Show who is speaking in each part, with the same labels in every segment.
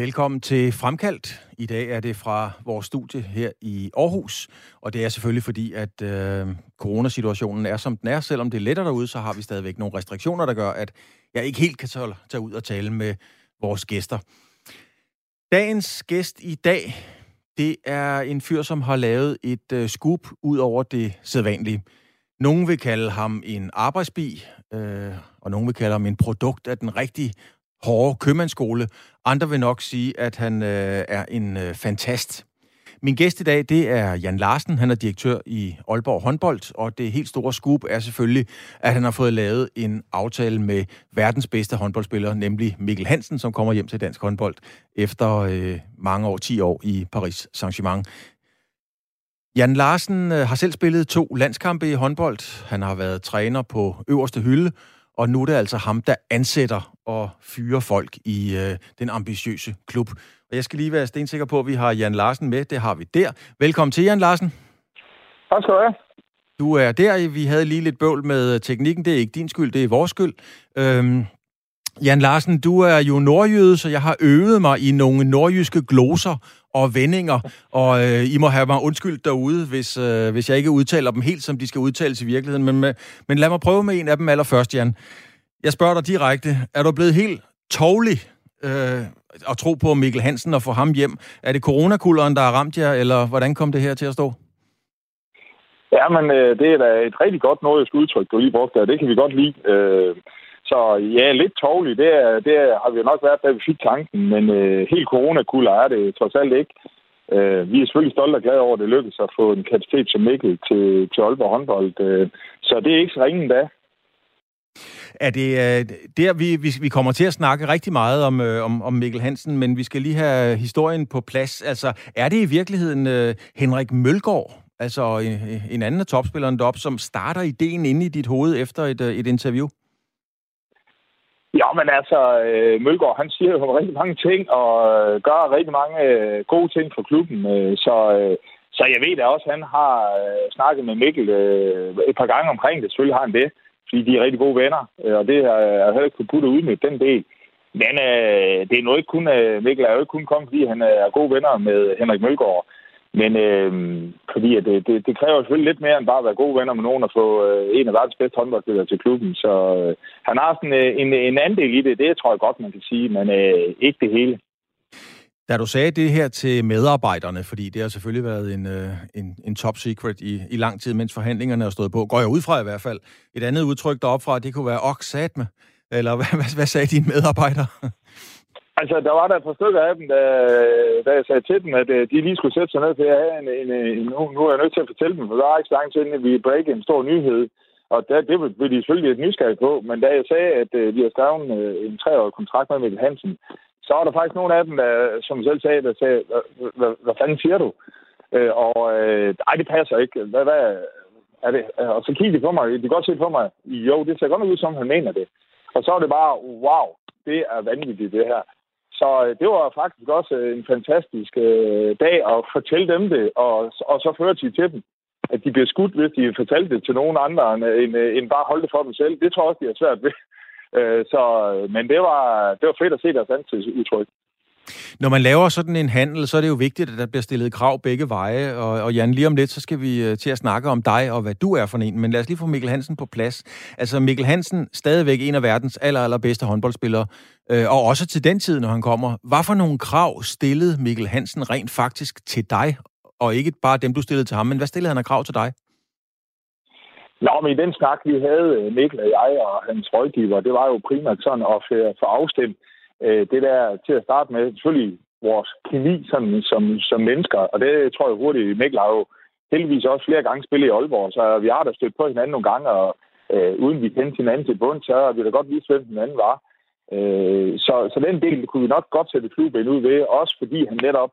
Speaker 1: Velkommen til Fremkaldt. I dag er det fra vores studie her i Aarhus, og det er selvfølgelig fordi, at øh, coronasituationen er som den er. Selvom det er lettere derude, så har vi stadigvæk nogle restriktioner, der gør, at jeg ikke helt kan tage ud og tale med vores gæster. Dagens gæst i dag, det er en fyr, som har lavet et øh, scoop ud over det sædvanlige. Nogen vil kalde ham en arbejdsbi, øh, og nogen vil kalde ham en produkt af den rigtig hårde købmandsskole. Andre vil nok sige, at han øh, er en øh, fantast. Min gæst i dag, det er Jan Larsen. Han er direktør i Aalborg håndbold, og det helt store scoop er selvfølgelig, at han har fået lavet en aftale med verdens bedste håndboldspiller, nemlig Mikkel Hansen, som kommer hjem til dansk håndbold efter øh, mange år, 10 år i Paris Saint-Germain. Jan Larsen øh, har selv spillet to landskampe i håndbold. Han har været træner på øverste hylde, og nu er det altså ham, der ansætter og fyrer folk i øh, den ambitiøse klub. Og jeg skal lige være stensikker på, at vi har Jan Larsen med. Det har vi der. Velkommen til, Jan Larsen.
Speaker 2: Tak skal du have.
Speaker 1: Du er der. Vi havde lige lidt bøvl med teknikken. Det er ikke din skyld, det er vores skyld. Øhm, Jan Larsen, du er jo nordjyde, så jeg har øvet mig i nogle nordjyske gloser og vendinger, og øh, I må have mig undskyldt derude, hvis, øh, hvis jeg ikke udtaler dem helt, som de skal udtales i virkeligheden. Men, med, men lad mig prøve med en af dem allerførst, Jan. Jeg spørger dig direkte. Er du blevet helt tovlig øh, at tro på Mikkel Hansen og få ham hjem? Er det coronakulderen, der har ramt jer, eller hvordan kom det her til at stå?
Speaker 2: Ja, men øh, det er da et rigtig godt nordisk udtryk, du lige brugte og Det kan vi godt lide. Øh, så ja, lidt tovlig, det, er, det har vi jo nok været, da vi fik tanken, men øh, helt coronakulder er det trods alt ikke. Øh, vi er selvfølgelig stolte og glade over, at det lykkedes at få en kapacitet som Mikkel til, til Aalborg håndbold. Øh, så det er ikke så ringen da.
Speaker 1: Er det øh, der, vi, vi, vi kommer til at snakke rigtig meget om, øh, om, om Mikkel Hansen, men vi skal lige have historien på plads. Altså, er det i virkeligheden øh, Henrik Mølgaard, altså en, en anden af topspilleren deroppe, som starter ideen inde i dit hoved efter et, øh, et interview?
Speaker 2: Ja, men altså, øh, Mølgaard, han siger jo rigtig mange ting, og øh, gør rigtig mange øh, gode ting for klubben. Så, så jeg ved da også, at han har snakket med Mikkel et par gange omkring det. Selvfølgelig har han det fordi de er rigtig gode venner, og det har jeg heller ikke kunne putte ud med den del. Men øh, det er nu ikke kun, øh, Mikkel er jo ikke kun kommet, fordi han er gode venner med Henrik Mølgaard. Men øh, fordi at det, det, det kræver selvfølgelig lidt mere end bare at være gode venner med nogen og få øh, en af verdens bedste håndboldspillere til klubben. Så øh, han har sådan øh, en, en andel i det, det tror jeg godt, man kan sige, men øh, ikke det hele.
Speaker 1: Da du sagde det her til medarbejderne, fordi det har selvfølgelig været en, øh, en, en top secret i, i lang tid, mens forhandlingerne har stået på, går jeg ud fra i hvert fald. Et andet udtryk deroppe fra, det kunne være oksatme, eller hvad, hvad, hvad sagde dine medarbejdere?
Speaker 2: Altså, der var der et par stykker af dem, da, da jeg sagde til dem, at øh, de lige skulle sætte sig ned til at have en, en, en nu, nu er jeg nødt til at fortælle dem, for der er ikke så lang tid, inden vi break en stor nyhed. Og der, det blev de selvfølgelig et nysgerrige på, men da jeg sagde, at øh, vi har skrevet en, øh, en treårig kontrakt med Mikkel Hansen, så var der faktisk nogle af dem, der, som selv sagde, der sagde, hvad, hvad fanden siger du? Øh, og øh, ej, det passer ikke. Hvad, hvad er det? Øh, og så kiggede de på mig. De kan godt se på mig. Jo, det ser godt nok ud, som han mener det. Og så var det bare, wow, det er vanvittigt, det her. Så øh, det var faktisk også øh, en fantastisk øh, dag at fortælle dem det, og, og så føre til til dem, at de bliver skudt, hvis de fortalte det til nogen andre, end, øh, end, end bare holde det for dem selv. Det tror jeg også, de har svært ved. Øh, så, men det var, det var fedt at se deres ansigtsudtryk.
Speaker 1: Når man laver sådan en handel, så er det jo vigtigt, at der bliver stillet krav begge veje. Og, og Jan, lige om lidt, så skal vi til at snakke om dig og hvad du er for en. Men lad os lige få Mikkel Hansen på plads. Altså Mikkel Hansen, stadigvæk en af verdens aller, allerbedste håndboldspillere, øh, og også til den tid, når han kommer. Hvad for nogle krav stillede Mikkel Hansen rent faktisk til dig? Og ikke bare dem, du stillede til ham, men hvad stillede han af krav til dig?
Speaker 2: Nå, men i den snak, vi havde, øh, Mikkel og jeg og hans rådgiver, det var jo primært sådan at få afstemt øh, det der til at starte med. Selvfølgelig vores kemi som, som, som mennesker, og det tror jeg hurtigt, Mikkel har jo heldigvis også flere gange spillet i Aalborg, så vi har da stødt på hinanden nogle gange, og øh, uden vi kendte hinanden til bund, så har vi da godt vidst, hvem den anden var. Øh, så, så den del kunne vi nok godt sætte klubben ud ved, også fordi han netop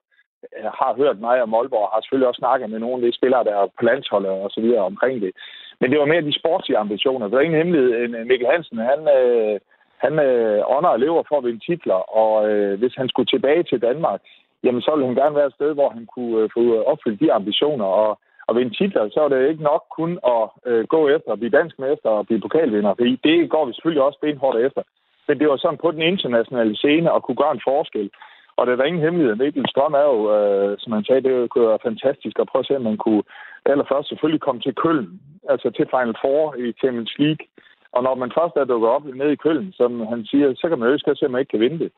Speaker 2: øh, har hørt mig om Aalborg, og har selvfølgelig også snakket med nogle af de spillere, der er på landsholdet og så videre omkring det. Men det var mere de sportslige ambitioner. Der er ingen hemmelighed. Øh, Mikkel Hansen, han, øh, han øh, ånder og lever for at vinde titler, og øh, hvis han skulle tilbage til Danmark, jamen så ville han gerne være et sted, hvor han kunne øh, få øh, opfyldt de ambitioner. Og, og vinde titler, så er det ikke nok kun at øh, gå efter at blive dansk mester og blive pokalvinder, fordi det går vi selvfølgelig også benhårdt efter. Men det var sådan på den internationale scene at kunne gøre en forskel. Og det er ingen hemmelighed. Mikkel Strøm er jo, øh, som man sagde, det kunne være fantastisk at prøve at se, om man kunne allerførst selvfølgelig komme til Køln, altså til Final Four i Champions League. Og når man først er dukket op ned i Køln, som han siger, så kan man jo ikke se, at man ikke kan vinde det.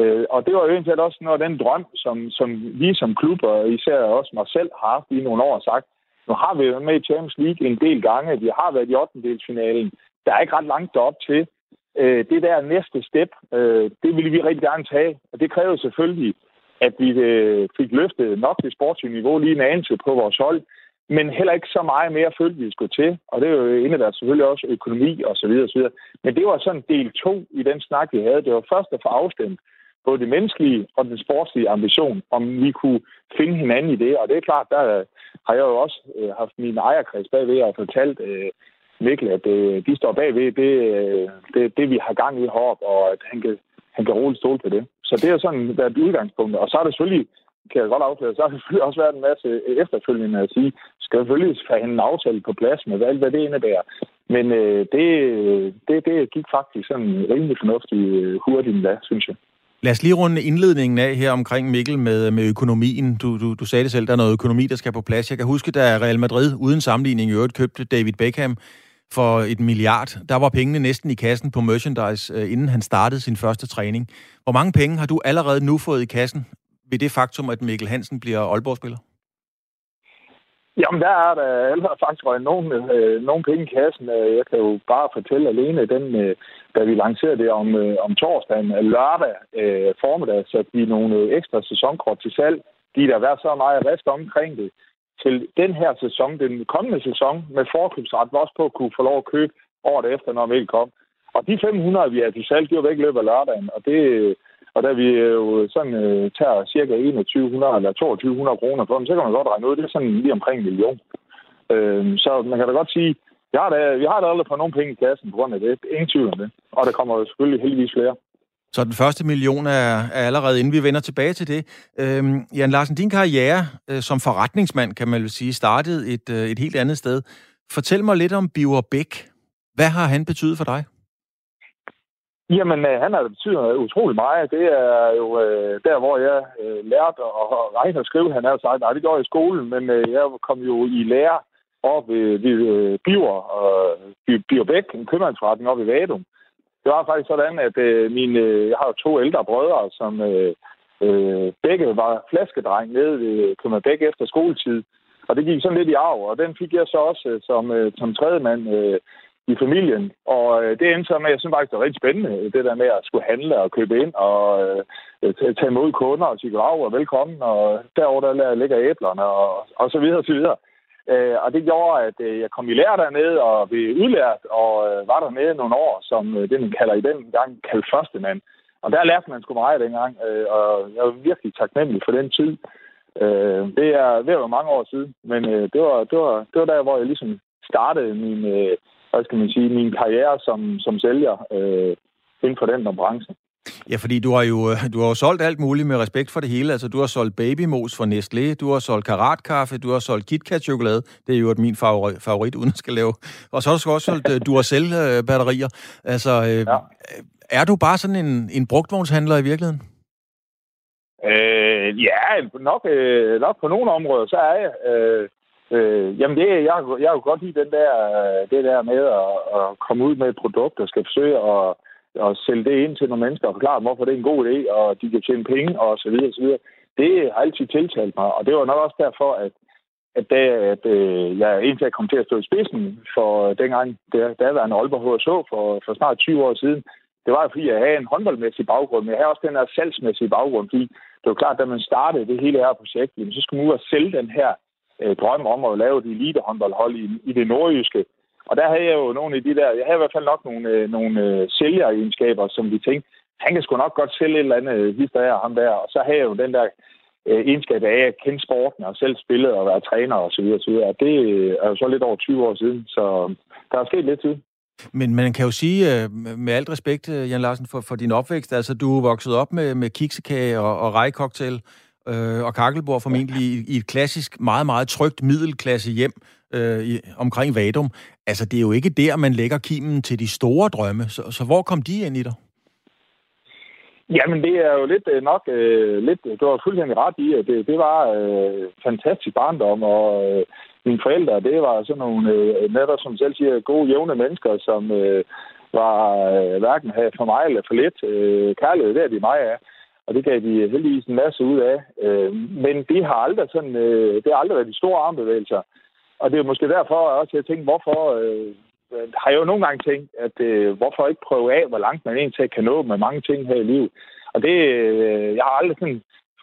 Speaker 2: Øh, og det var jo egentlig også noget af den drøm, som, som vi som klub, og især også mig selv, har haft i nogle år sagt, nu har vi jo med i Champions League en del gange. Vi har været i 8. finalen. Der er ikke ret langt derop til. Øh, det der næste step, øh, det ville vi rigtig gerne tage. Og det kræver selvfølgelig, at vi øh, fik løftet nok det sportslige niveau lige en anelse på vores hold men heller ikke så meget mere følte, vi skulle til. Og det er jo indebærer selvfølgelig også økonomi og så videre, og så videre. Men det var sådan del to i den snak, vi havde. Det var først at få afstemt både det menneskelige og den sportslige ambition, om vi kunne finde hinanden i det. Og det er klart, der har jeg jo også øh, haft min ejerkreds bagved og fortalt øh, Mikkel, at det, de står bagved det, øh, det, det, vi har gang i heroppe, og at han kan, han kan roligt stole på det. Så det er sådan været udgangspunkt. Og så er det selvfølgelig kan jeg godt afsløre, så har selvfølgelig også været en masse efterfølgende at sige, skal selvfølgelig have en aftale på plads med alt, hvad det indebærer. Men øh, det, det, det gik faktisk sådan rimelig fornuftigt øh, hurtigt endda, synes jeg.
Speaker 1: Lad os lige runde indledningen af her omkring Mikkel med, med økonomien. Du, du, du sagde det selv, der er noget økonomi, der skal på plads. Jeg kan huske, da Real Madrid uden sammenligning i øvrigt købte David Beckham for et milliard. Der var pengene næsten i kassen på merchandise, øh, inden han startede sin første træning. Hvor mange penge har du allerede nu fået i kassen ved det faktum, at Mikkel Hansen bliver Aalborg-spiller?
Speaker 2: Jamen, der er der allerede faktisk røget nogen, øh, nogen penge i kassen. Øh, jeg kan jo bare fortælle alene, den, øh, da vi lancerede det om, øh, om torsdagen, øh, lørdag øh, formiddag, så vi nogle øh, ekstra sæsonkort til salg. De der været så meget rest omkring det. Til den her sæson, den kommende sæson, med forkøbsret, var også på at kunne få lov at købe året efter, når vi kom. Og de 500, vi er til salg, de var væk løbet af lørdagen, og det, og da vi øh, jo sådan øh, tager cirka 2100 eller 2200 kroner for dem, så kan man godt regne ud, det er sådan lige omkring en million. Øh, så man kan da godt sige, vi har da, vi har da aldrig fået nogen penge i kassen på grund af det. Ingen tvivl om det. Og der kommer jo selvfølgelig heldigvis flere.
Speaker 1: Så den første million er, er allerede, inden vi vender tilbage til det. Øhm, Jan Larsen, din karriere øh, som forretningsmand, kan man jo sige, startede et, øh, et helt andet sted. Fortæl mig lidt om Biver Bæk. Hvad har han betydet for dig?
Speaker 2: Jamen, øh, han har betydet utrolig meget. Det er jo øh, der, hvor jeg øh, lærte at regne og skrive. Han har sagt, nej, det gjorde jeg i skolen, men øh, jeg kom jo i lære op ved, ved øh, Biver, og øh, Biverbæk, en købmandsforretning op i Vadum. Det var faktisk sådan, at øh, mine, jeg har jo to ældre brødre, som øh, øh, begge var flaskedreng nede ved Købmann efter skoletid. Og det gik sådan lidt i arv, og den fik jeg så også øh, som, øh, som tredje mand øh, i familien. Og øh, det endte så med, at jeg synes faktisk, det var rigtig spændende, det der med at skulle handle og købe ind og øh, tage imod kunder og sige og velkommen, og derover der ligger æblerne og, og så videre og så videre. Øh, og det gjorde, at øh, jeg kom i lære dernede og blev udlært og øh, var dernede nogle år, som øh, det man kalder i den gang kaldte første mand. Og der lærte man sgu meget dengang, øh, og jeg var virkelig taknemmelig for den tid. Øh, det er ved at være mange år siden, men øh, det, var, det, var, det var der, hvor jeg ligesom startede min, øh, hvad skal man sige, min karriere som, som sælger øh, inden for den branche.
Speaker 1: Ja, fordi du har jo du har jo solgt alt muligt med respekt for det hele. Altså, du har solgt babymos for Nestlé, du har solgt karatkaffe, du har solgt KitKat-chokolade. Det er jo min favorit, favorit, uden at skal lave. Og så har du også solgt øh, du har selv batterier. Altså, øh, ja. er du bare sådan en, en brugtvognshandler i virkeligheden?
Speaker 2: Øh, ja, nok, øh, nok på nogle områder, så er jeg. Øh, Øh, jamen, det, jeg, jeg har jo godt lide den der, øh, det der med at, at komme ud med et produkt, og skal forsøge at, at sælge det ind til nogle mennesker og forklare dem, hvorfor det er en god idé, og de kan tjene penge, og så videre, og så videre. Det har altid tiltalt mig, og det var nok også derfor, at, at, da, at øh, jeg indtil jeg kom til at stå i spidsen for øh, dengang, der, der var en Aalborg HSH for, for snart 20 år siden, det var fordi, jeg havde en håndboldmæssig baggrund, men jeg havde også den her salgsmæssige baggrund, fordi det var klart, at da man startede det hele her projekt, så skulle man ud og sælge den her øh, om at lave et elitehåndboldhold i, i det nordjyske. Og der havde jeg jo nogle af de der, jeg havde i hvert fald nok nogle, øh, nogle øh, sælgeregenskaber, som vi tænkte, han kan sgu nok godt sælge et eller andet øh, hister af ham der. Og så havde jeg jo den der øh, egenskab af at kende sporten og selv spillet og være træner og så videre. Og så videre. Det øh, er jo så lidt over 20 år siden, så der er sket lidt tid.
Speaker 1: Men man kan jo sige, øh, med alt respekt, Jan Larsen, for, for din opvækst, altså du er vokset op med, med kiksekage og, og rejkoktail øh, og kakkelbord formentlig i, i et klassisk, meget, meget trygt middelklasse hjem øh, i, omkring Vadum. Altså, det er jo ikke der, man lægger kimen til de store drømme. Så, så hvor kom de ind i dig?
Speaker 2: Jamen, det er jo lidt øh, nok øh, lidt... Du har fuldstændig ret i, at det, det var øh, fantastisk barndom, og øh, mine forældre, det var sådan nogle øh, netop, som selv siger, gode, jævne mennesker, som øh, var øh, hverken have for mig eller for lidt. Øh, kærlighed, det er de mig af. Og det gav de heldigvis en masse ud af. Øh, men det har aldrig sådan... Øh, det har aldrig været de store armbevægelser. Og det er måske derfor også, jeg tænkte, hvorfor... Øh, har jeg jo nogle gange tænkt, at øh, hvorfor ikke prøve af, hvor langt man egentlig kan nå med mange ting her i livet. Og det, øh, jeg har aldrig sådan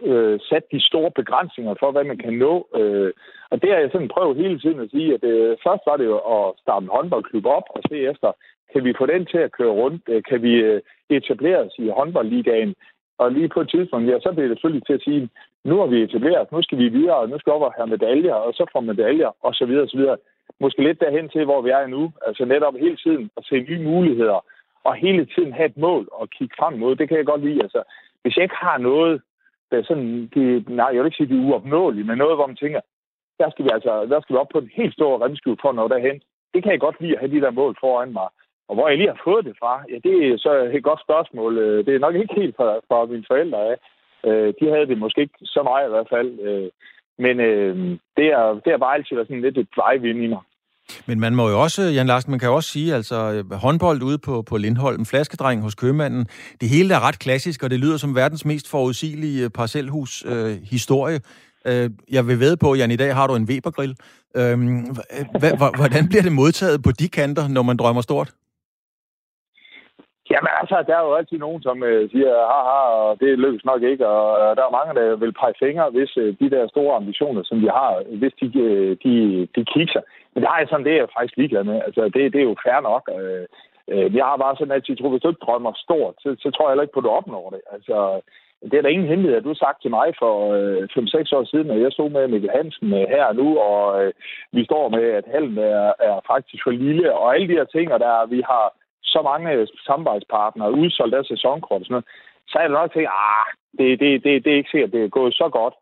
Speaker 2: øh, sat de store begrænsninger for, hvad man kan nå. Øh, og det har jeg sådan prøvet hele tiden at sige, at øh, først var det jo at starte en håndboldklub op og se efter, kan vi få den til at køre rundt? Øh, kan vi etableres etablere os i håndboldligaen? Og lige på et tidspunkt, ja, så bliver det selvfølgelig til at sige, nu har vi etableret, nu skal vi videre, og nu skal vi op og have medaljer, og så får medaljer, og så videre, og så videre. Måske lidt derhen til, hvor vi er nu. Altså netop hele tiden at se nye muligheder, og hele tiden have et mål og kigge frem mod. Det kan jeg godt lide. Altså, hvis jeg ikke har noget, der er sådan, det, nej, jeg vil ikke sige, det er uopnåeligt, men noget, hvor man tænker, der skal vi altså, der skal vi op på en helt stor remskue for at nå derhen. Det kan jeg godt lide at have de der mål foran mig. Og hvor jeg lige har fået det fra, ja, det er så et godt spørgsmål. Øh, det er nok ikke helt fra, fra mine forældre af. Øh, de havde det måske ikke så meget i hvert fald. Øh, men det er, det er bare altid været sådan lidt et drive i mig.
Speaker 1: Men man må jo også, Jan Larsen, man kan jo også sige, altså håndbold ude på, på Lindholm, flaskedreng hos købmanden, det hele er ret klassisk, og det lyder som verdens mest forudsigelige parcelhus øh, historie. Øh, jeg vil ved på, Jan, i dag har du en Weber-grill. Øh, hvordan bliver det modtaget på de kanter, når man drømmer stort?
Speaker 2: Jamen altså, der er jo altid nogen, som øh, siger, haha, og det lykkes nok ikke, og øh, der er mange, der vil pege fingre, hvis øh, de der store ambitioner, som de har, hvis de, øh, de, de kigger. Men det har jeg sådan, det er jeg faktisk ligeglad med. Altså, det, det er jo fair nok. Øh, øh, jeg har bare sådan altid tror, hvis du ikke drømmer stort, så, så tror jeg heller ikke på, at du opnår det. Altså, det er der ingen hemmelighed, at du har sagt til mig for øh, 5-6 år siden, at jeg stod med Mikkel Hansen øh, her nu, og øh, vi står med, at hallen er, er faktisk for lille, og alle de her ting, og der vi har så mange øh, samarbejdspartnere, udsolgt af sæsonkort og sådan noget, så er det nok til, ah, det, det, det, det er ikke sikkert, det er gået så godt.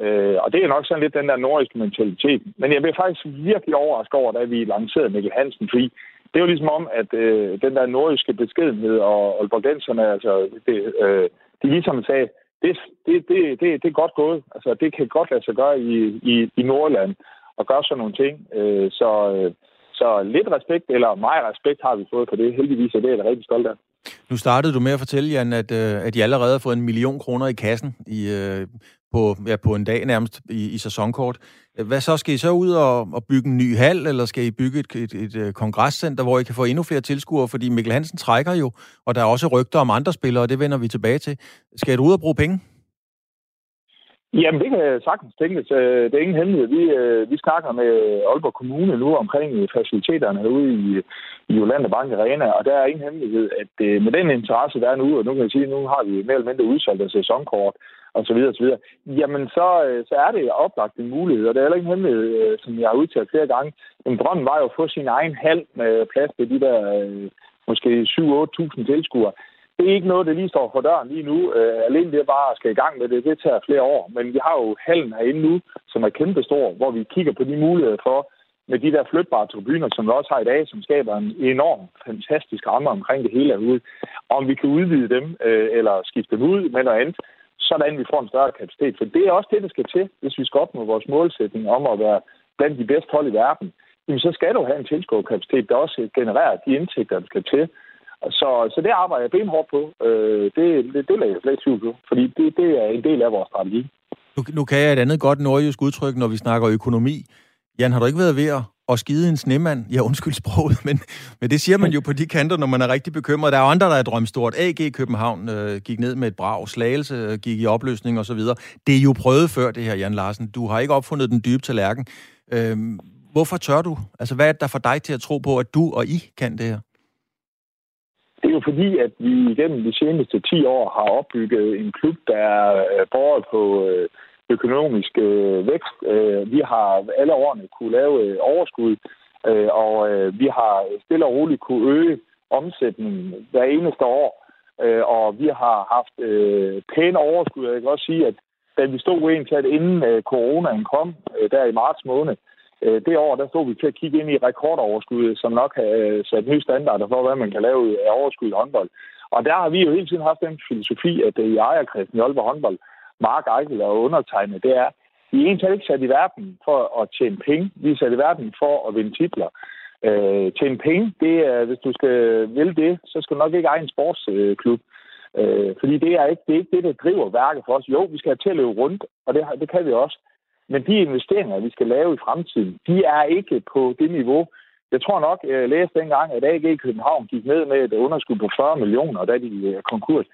Speaker 2: Øh, og det er nok sådan lidt den der nordiske mentalitet. Men jeg blev faktisk virkelig overrasket over, da vi lancerede Mikkel Hansen, fordi det er jo ligesom om, at øh, den der nordiske beskedenhed og olborgenserne, altså, det, øh, de ligesom sagde, det, det, det, det, det er godt gået. Altså, det kan godt lade sig gøre i, i, i Nordland og gøre sådan nogle ting. Øh, så, øh, så lidt respekt, eller meget respekt har vi fået for det. Heldigvis er det, jeg er rigtig stolt af.
Speaker 1: Nu startede du med at fortælle, Jan, at, øh, at I allerede har fået en million kroner i kassen i, øh, på, ja, på en dag nærmest i, i sæsonkort. Hvad så? Skal I så ud og, og bygge en ny hal, eller skal I bygge et, et, et, et kongresscenter, hvor I kan få endnu flere tilskuere? Fordi Mikkel Hansen trækker jo, og der er også rygter om andre spillere, og det vender vi tilbage til. Skal I ud og bruge penge?
Speaker 2: Jamen, det kan sagtens tænkes. Øh, det er ingen hemmelighed. Vi, øh, vi snakker med Aalborg Kommune nu omkring øh, faciliteterne herude i, i Jolanda Bank Arena, og der er ingen hemmelighed, at med den interesse, der er nu, og nu kan jeg sige, at nu har vi mere eller mindre udsolgt af sæsonkort, og så videre, og så videre, jamen så, så er det oplagt en mulighed, og det er heller ikke hemmelighed, som jeg har udtalt flere gange. En drøm var jo at få sin egen halv med plads til de der måske 7-8.000 tilskuere det er ikke noget, der lige står for døren lige nu. Øh, alene det bare skal i gang med det, det tager flere år. Men vi har jo hallen herinde nu, som er kæmpestor, hvor vi kigger på de muligheder for, med de der flytbare tribuner, som vi også har i dag, som skaber en enorm, fantastisk ramme omkring det hele herude. Om vi kan udvide dem, øh, eller skifte dem ud med noget andet, sådan vi får en større kapacitet. For det er også det, der skal til, hvis vi skal opnå vores målsætning om at være blandt de bedste hold i verden. Jamen, så skal du have en tilskuerkapacitet, der også genererer de indtægter, der skal til så, så det arbejder jeg benhårdt på. Øh, det, det, det lader jeg slet ikke på, fordi det, det er en del af vores strategi.
Speaker 1: Nu, nu kan jeg et andet godt nordjysk udtryk, når vi snakker økonomi. Jan, har du ikke været ved at, at skide en snemand? Ja, undskyld sproget, men, men det siger man jo på de kanter, når man er rigtig bekymret. Der er andre, der er drømstort. AG København øh, gik ned med et brag, Slagelse øh, gik i opløsning osv. Det er jo prøvet før, det her, Jan Larsen. Du har ikke opfundet den dybe tallerken. Øh, hvorfor tør du? Altså, hvad er det, der får dig til at tro på, at du og I kan det her?
Speaker 2: Det er jo fordi, at vi igennem de seneste 10 år har opbygget en klub, der er båret på øh, økonomisk øh, vækst. Øh, vi har alle årene kunne lave overskud, og vi har stille og roligt kunne øge omsætningen hver eneste år. Og vi har haft pæne overskud. Jeg kan også sige, at da vi stod en til, inden coronaen kom, der i marts måned, Øh, det år, der stod vi til at kigge ind i rekordoverskuddet, som nok har øh, sat nye standarder for, hvad man kan lave af overskud i håndbold. Og der har vi jo hele tiden haft den filosofi, at øh, i ejerkredsen i Aalborg håndbold, Mark Eichel og undertegnet, det er, vi er egentlig ikke sat i verden for at tjene penge. Vi er sat i verden for at vinde titler. Øh, tjene penge, det er, hvis du skal vælge det, så skal du nok ikke eje en sportsklub. Øh, fordi det er, ikke, det er ikke det, der driver værket for os. Jo, vi skal have til at løbe rundt, og det, det kan vi også. Men de investeringer, vi skal lave i fremtiden, de er ikke på det niveau. Jeg tror nok, jeg læste dengang, at AG København gik ned med et underskud på 40 millioner, da de er konkurs.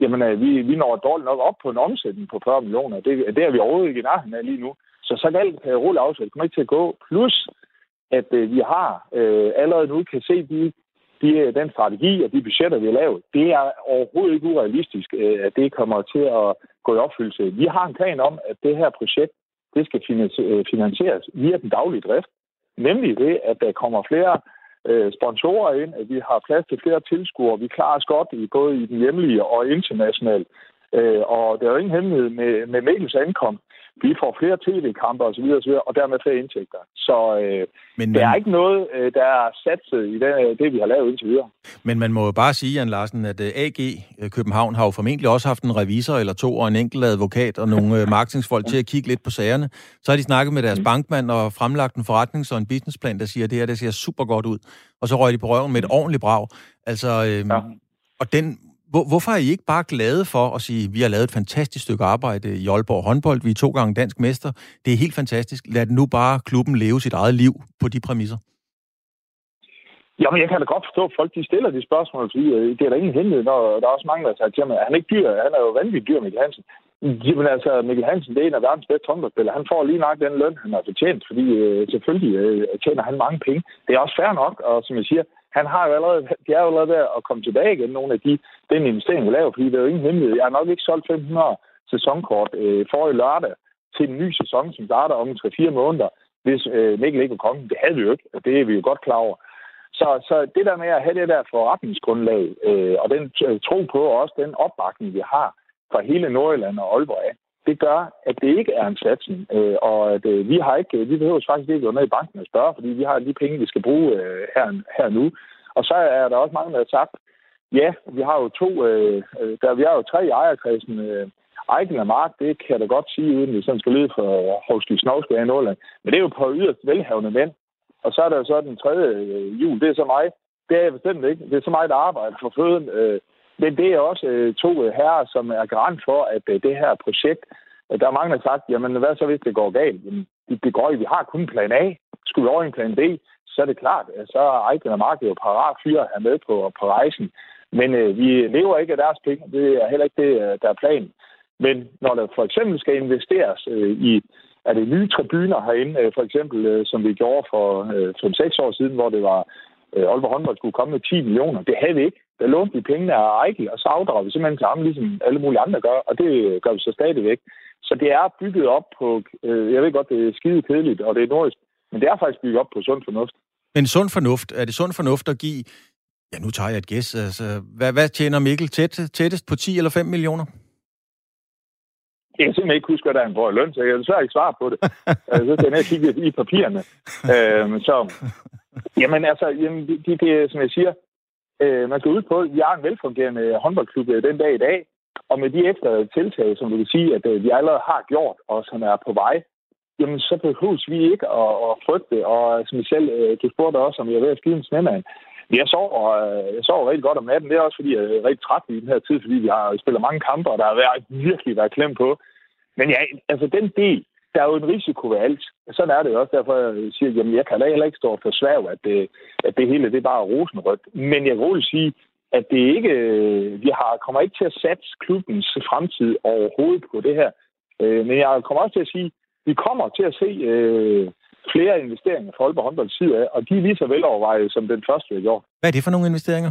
Speaker 2: Jamen, øh, vi, vi når dårligt nok op på en omsætning på 40 millioner. Det, det er vi overhovedet ikke i nærheden af lige nu. Så så galt kan øh, rulle afsæt. kommer ikke til at gå. Plus, at øh, vi har øh, allerede nu kan se de, de, den strategi og de budgetter, vi har lavet. Det er overhovedet ikke urealistisk, øh, at det kommer til at gå i opfyldelse. Vi har en plan om, at det her projekt det skal øh, finansieres via den daglige drift. Nemlig det, at der kommer flere øh, sponsorer ind, at vi har plads til flere tilskuere. Vi klarer os godt i både i den hjemlige og internationalt. Øh, og der er jo ingen hemmelighed med, med Mikkels ankomst vi får flere tv-kampe osv., osv., og dermed flere indtægter. Så øh, men, der er ikke noget, øh, der er satset i det, det, vi har lavet indtil videre.
Speaker 1: Men man må jo bare sige, Jan Larsen, at øh, AG øh, København har jo formentlig også haft en revisor eller to, og en enkelt advokat og nogle marketingsfolk til at kigge lidt på sagerne. Så har de snakket med deres mm. bankmand og fremlagt en forretnings- og en businessplan, der siger, at det her det ser super godt ud. Og så røg de på røven med et ordentligt brag. Altså, øhm, ja. Og den hvor, hvorfor er I ikke bare glade for at sige, at vi har lavet et fantastisk stykke arbejde i Aalborg håndbold, vi er to gange dansk mester, det er helt fantastisk. Lad nu bare klubben leve sit eget liv på de præmisser.
Speaker 2: Jamen, jeg kan da godt forstå, at folk de stiller de spørgsmål, fordi øh, det er der ingen hemmelighed, når der er også mange, der har sagt til mig, han er ikke dyr, han er jo vanvittigt dyr, Mikkel Hansen. Jamen altså, Mikkel Hansen, det er en af verdens bedste håndboldspillere. Han får lige nok den løn, han har fortjent, fordi øh, selvfølgelig øh, tjener han mange penge. Det er også fair nok, og som jeg siger, han har jo allerede, de er jo allerede ved at komme tilbage igen, nogle af de, den investering, vi laver, fordi det er jo ingen hemmelighed. Jeg har nok ikke solgt 500 sæsonkort øh, for i lørdag til en ny sæson, som starter om 3-4 måneder, hvis øh, Mikkel ikke var kommet. Det havde vi jo ikke, og det er vi jo godt klar over. Så, så det der med at have det der forretningsgrundlag, øh, og den øh, tro på, også den opbakning, vi har fra hele Nordjylland og Aalborg af, det gør, at det ikke er en satsning. Øh, og at øh, vi har ikke, vi behøver faktisk ikke gå ned i banken og spørge, fordi vi har de penge, vi skal bruge øh, her, her nu. Og så er der også mange, der har sagt, ja, vi har jo to, øh, øh der, vi har jo tre i ejerkredsen. Øh, Eiken og Mark, det kan jeg da godt sige, uden det sådan skal lyde for øh, Hovski Snovsky i Nordland. Men det er jo på yderst velhavende mænd. Og så er der jo så den tredje øh, jul, det er så mig. Det er jeg bestemt ikke. Det er så mig, der arbejder for føden. Øh, men det er også øh, to øh, herrer, som er garant for, at øh, det her projekt, der er mange, der har sagt, jamen hvad så hvis det går galt? Jamen, det, det går. Vi har kun plan A. Skulle vi over i en plan B, så er det klart, at så er Ejken og Mark jo parat fyre at have med på, på rejsen. Men øh, vi lever ikke af deres penge. Det er heller ikke det, der er planen. Men når der for eksempel skal investeres øh, i er det nye tribuner herinde, øh, for eksempel, øh, som vi gjorde for øh, 5-6 år siden, hvor det var øh, Aalborg håndbold skulle komme med 10 millioner. Det havde vi ikke. Der lånte vi pengene af Ejkel, og så afdrager vi simpelthen ham, ligesom alle mulige andre gør, og det gør vi så stadigvæk. Så det er bygget op på, øh, jeg ved godt, det er skide kedeligt, og det er nordisk, men det er faktisk bygget op på sund fornuft.
Speaker 1: Men sund fornuft, er det sund fornuft at give, ja nu tager jeg et gæs, altså, hvad, hvad tjener Mikkel tæt, tættest på 10 eller 5 millioner?
Speaker 2: Jeg kan simpelthen ikke huske, hvad der er en får løn, så jeg desværre ikke svare på det. så skal jeg kigge i papirerne. øhm, så, jamen altså, jamen, det, det, det, som jeg siger, øh, man skal ud på, vi har en velfungerende håndboldklub øh, den dag i dag, og med de ekstra tiltag, som du kan sige, at øh, vi allerede har gjort, og som er på vej, jamen så behøves vi ikke at, at frygte. Og øh, som jeg selv, øh, du spurgte også, om jeg er ved at skide en snemand. Jeg sover, øh, jeg sover rigtig godt om natten. Det er også, fordi jeg er rigtig træt i den her tid, fordi vi har spillet mange kampe, og der har været, virkelig været klemt på. Men ja, altså den del, der er jo en risiko ved alt. Sådan er det jo også, derfor jeg siger, jamen jeg kan da heller ikke stå for sværv, at det, at det hele det er bare rosenrødt. Men jeg roligt sige, at det ikke, vi har, kommer ikke til at satse klubbens fremtid overhovedet på det her. Øh, men jeg kommer også til at sige, vi kommer til at se øh, flere investeringer fra Aalborg håndbold side af, og de er lige så velovervejet som den første, har gjort.
Speaker 1: Hvad er det for nogle investeringer?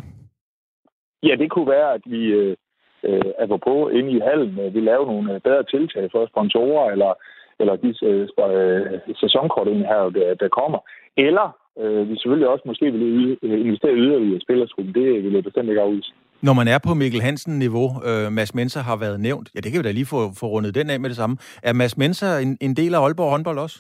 Speaker 2: Ja, det kunne være, at vi øh, øh på inde i hallen, øh, vi laver nogle øh, bedre tiltag for sponsorer, eller, eller de øh, sæsonkortindehaver, der, der kommer. Eller øh, vi selvfølgelig også måske vil investere yderligere i spillertruppen. Det vil jeg bestemt ikke afvise.
Speaker 1: Når man er på Mikkel Hansen-niveau, øh, Mads Menser har været nævnt, ja, det kan vi da lige få, få rundet den af med det samme. Er Mads Menser en, en del af Aalborg håndbold også?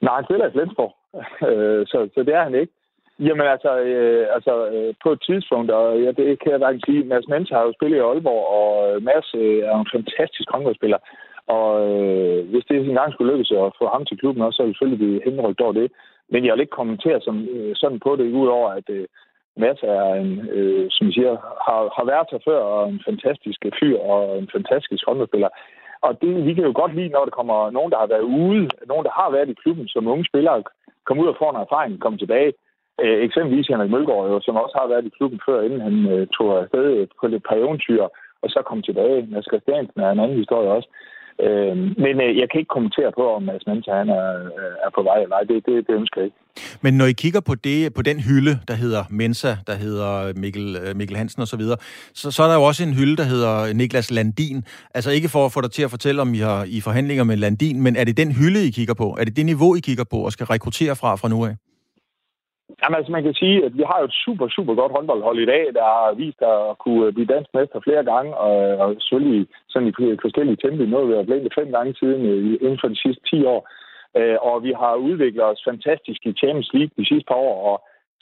Speaker 2: Nej, han spiller i Flensborg, øh, så, så det er han ikke. Jamen altså, øh, altså øh, på et tidspunkt, og ja, det kan jeg hverken sige, Mads Mensa har jo spillet i Aalborg, og øh, Mads øh, er en fantastisk håndboldspiller. Og øh, hvis det engang skulle lykkes at få ham til klubben også, så er vi selvfølgelig blive henrygt over det. Men jeg vil ikke kommentere som, øh, sådan på det, udover at øh, Mads er en, øh, som jeg siger, har, har været her før, og en fantastisk fyr og en fantastisk håndboldspiller. Og det, vi kan jo godt lide, når der kommer nogen, der har været ude, nogen, der har været i klubben som unge spillere, kommer ud og får en erfaring, kommer tilbage. Øh, eksempelvis Henrik Mølgaard, jo, som også har været i klubben før, inden han øh, tog afsted på lidt par eventyr, og så kom tilbage. Mads Christiansen er en anden historie også. Øh, men øh, jeg kan ikke kommentere på, om Mads Mensa han er, øh, er på vej eller ej. Det, det, det ønsker jeg ikke.
Speaker 1: Men når I kigger på, det, på den hylde, der hedder Mensa, der hedder Mikkel, øh, Mikkel Hansen osv., så, så, så er der jo også en hylde, der hedder Niklas Landin. Altså ikke for at få dig til at fortælle, om I har i forhandlinger med Landin, men er det den hylde, I kigger på? Er det det niveau, I kigger på og skal rekruttere fra fra nu af?
Speaker 2: Jamen altså, man kan sige, at vi har jo et super, super godt håndboldhold i dag, der har vist at kunne øh, blive dansk mester flere gange, og, øh, og selvfølgelig sådan i forskellige tempi. Noget vi har blevet fem gange siden øh, inden for de sidste 10 år. Og vi har udviklet os fantastisk i Champions League de sidste par år, og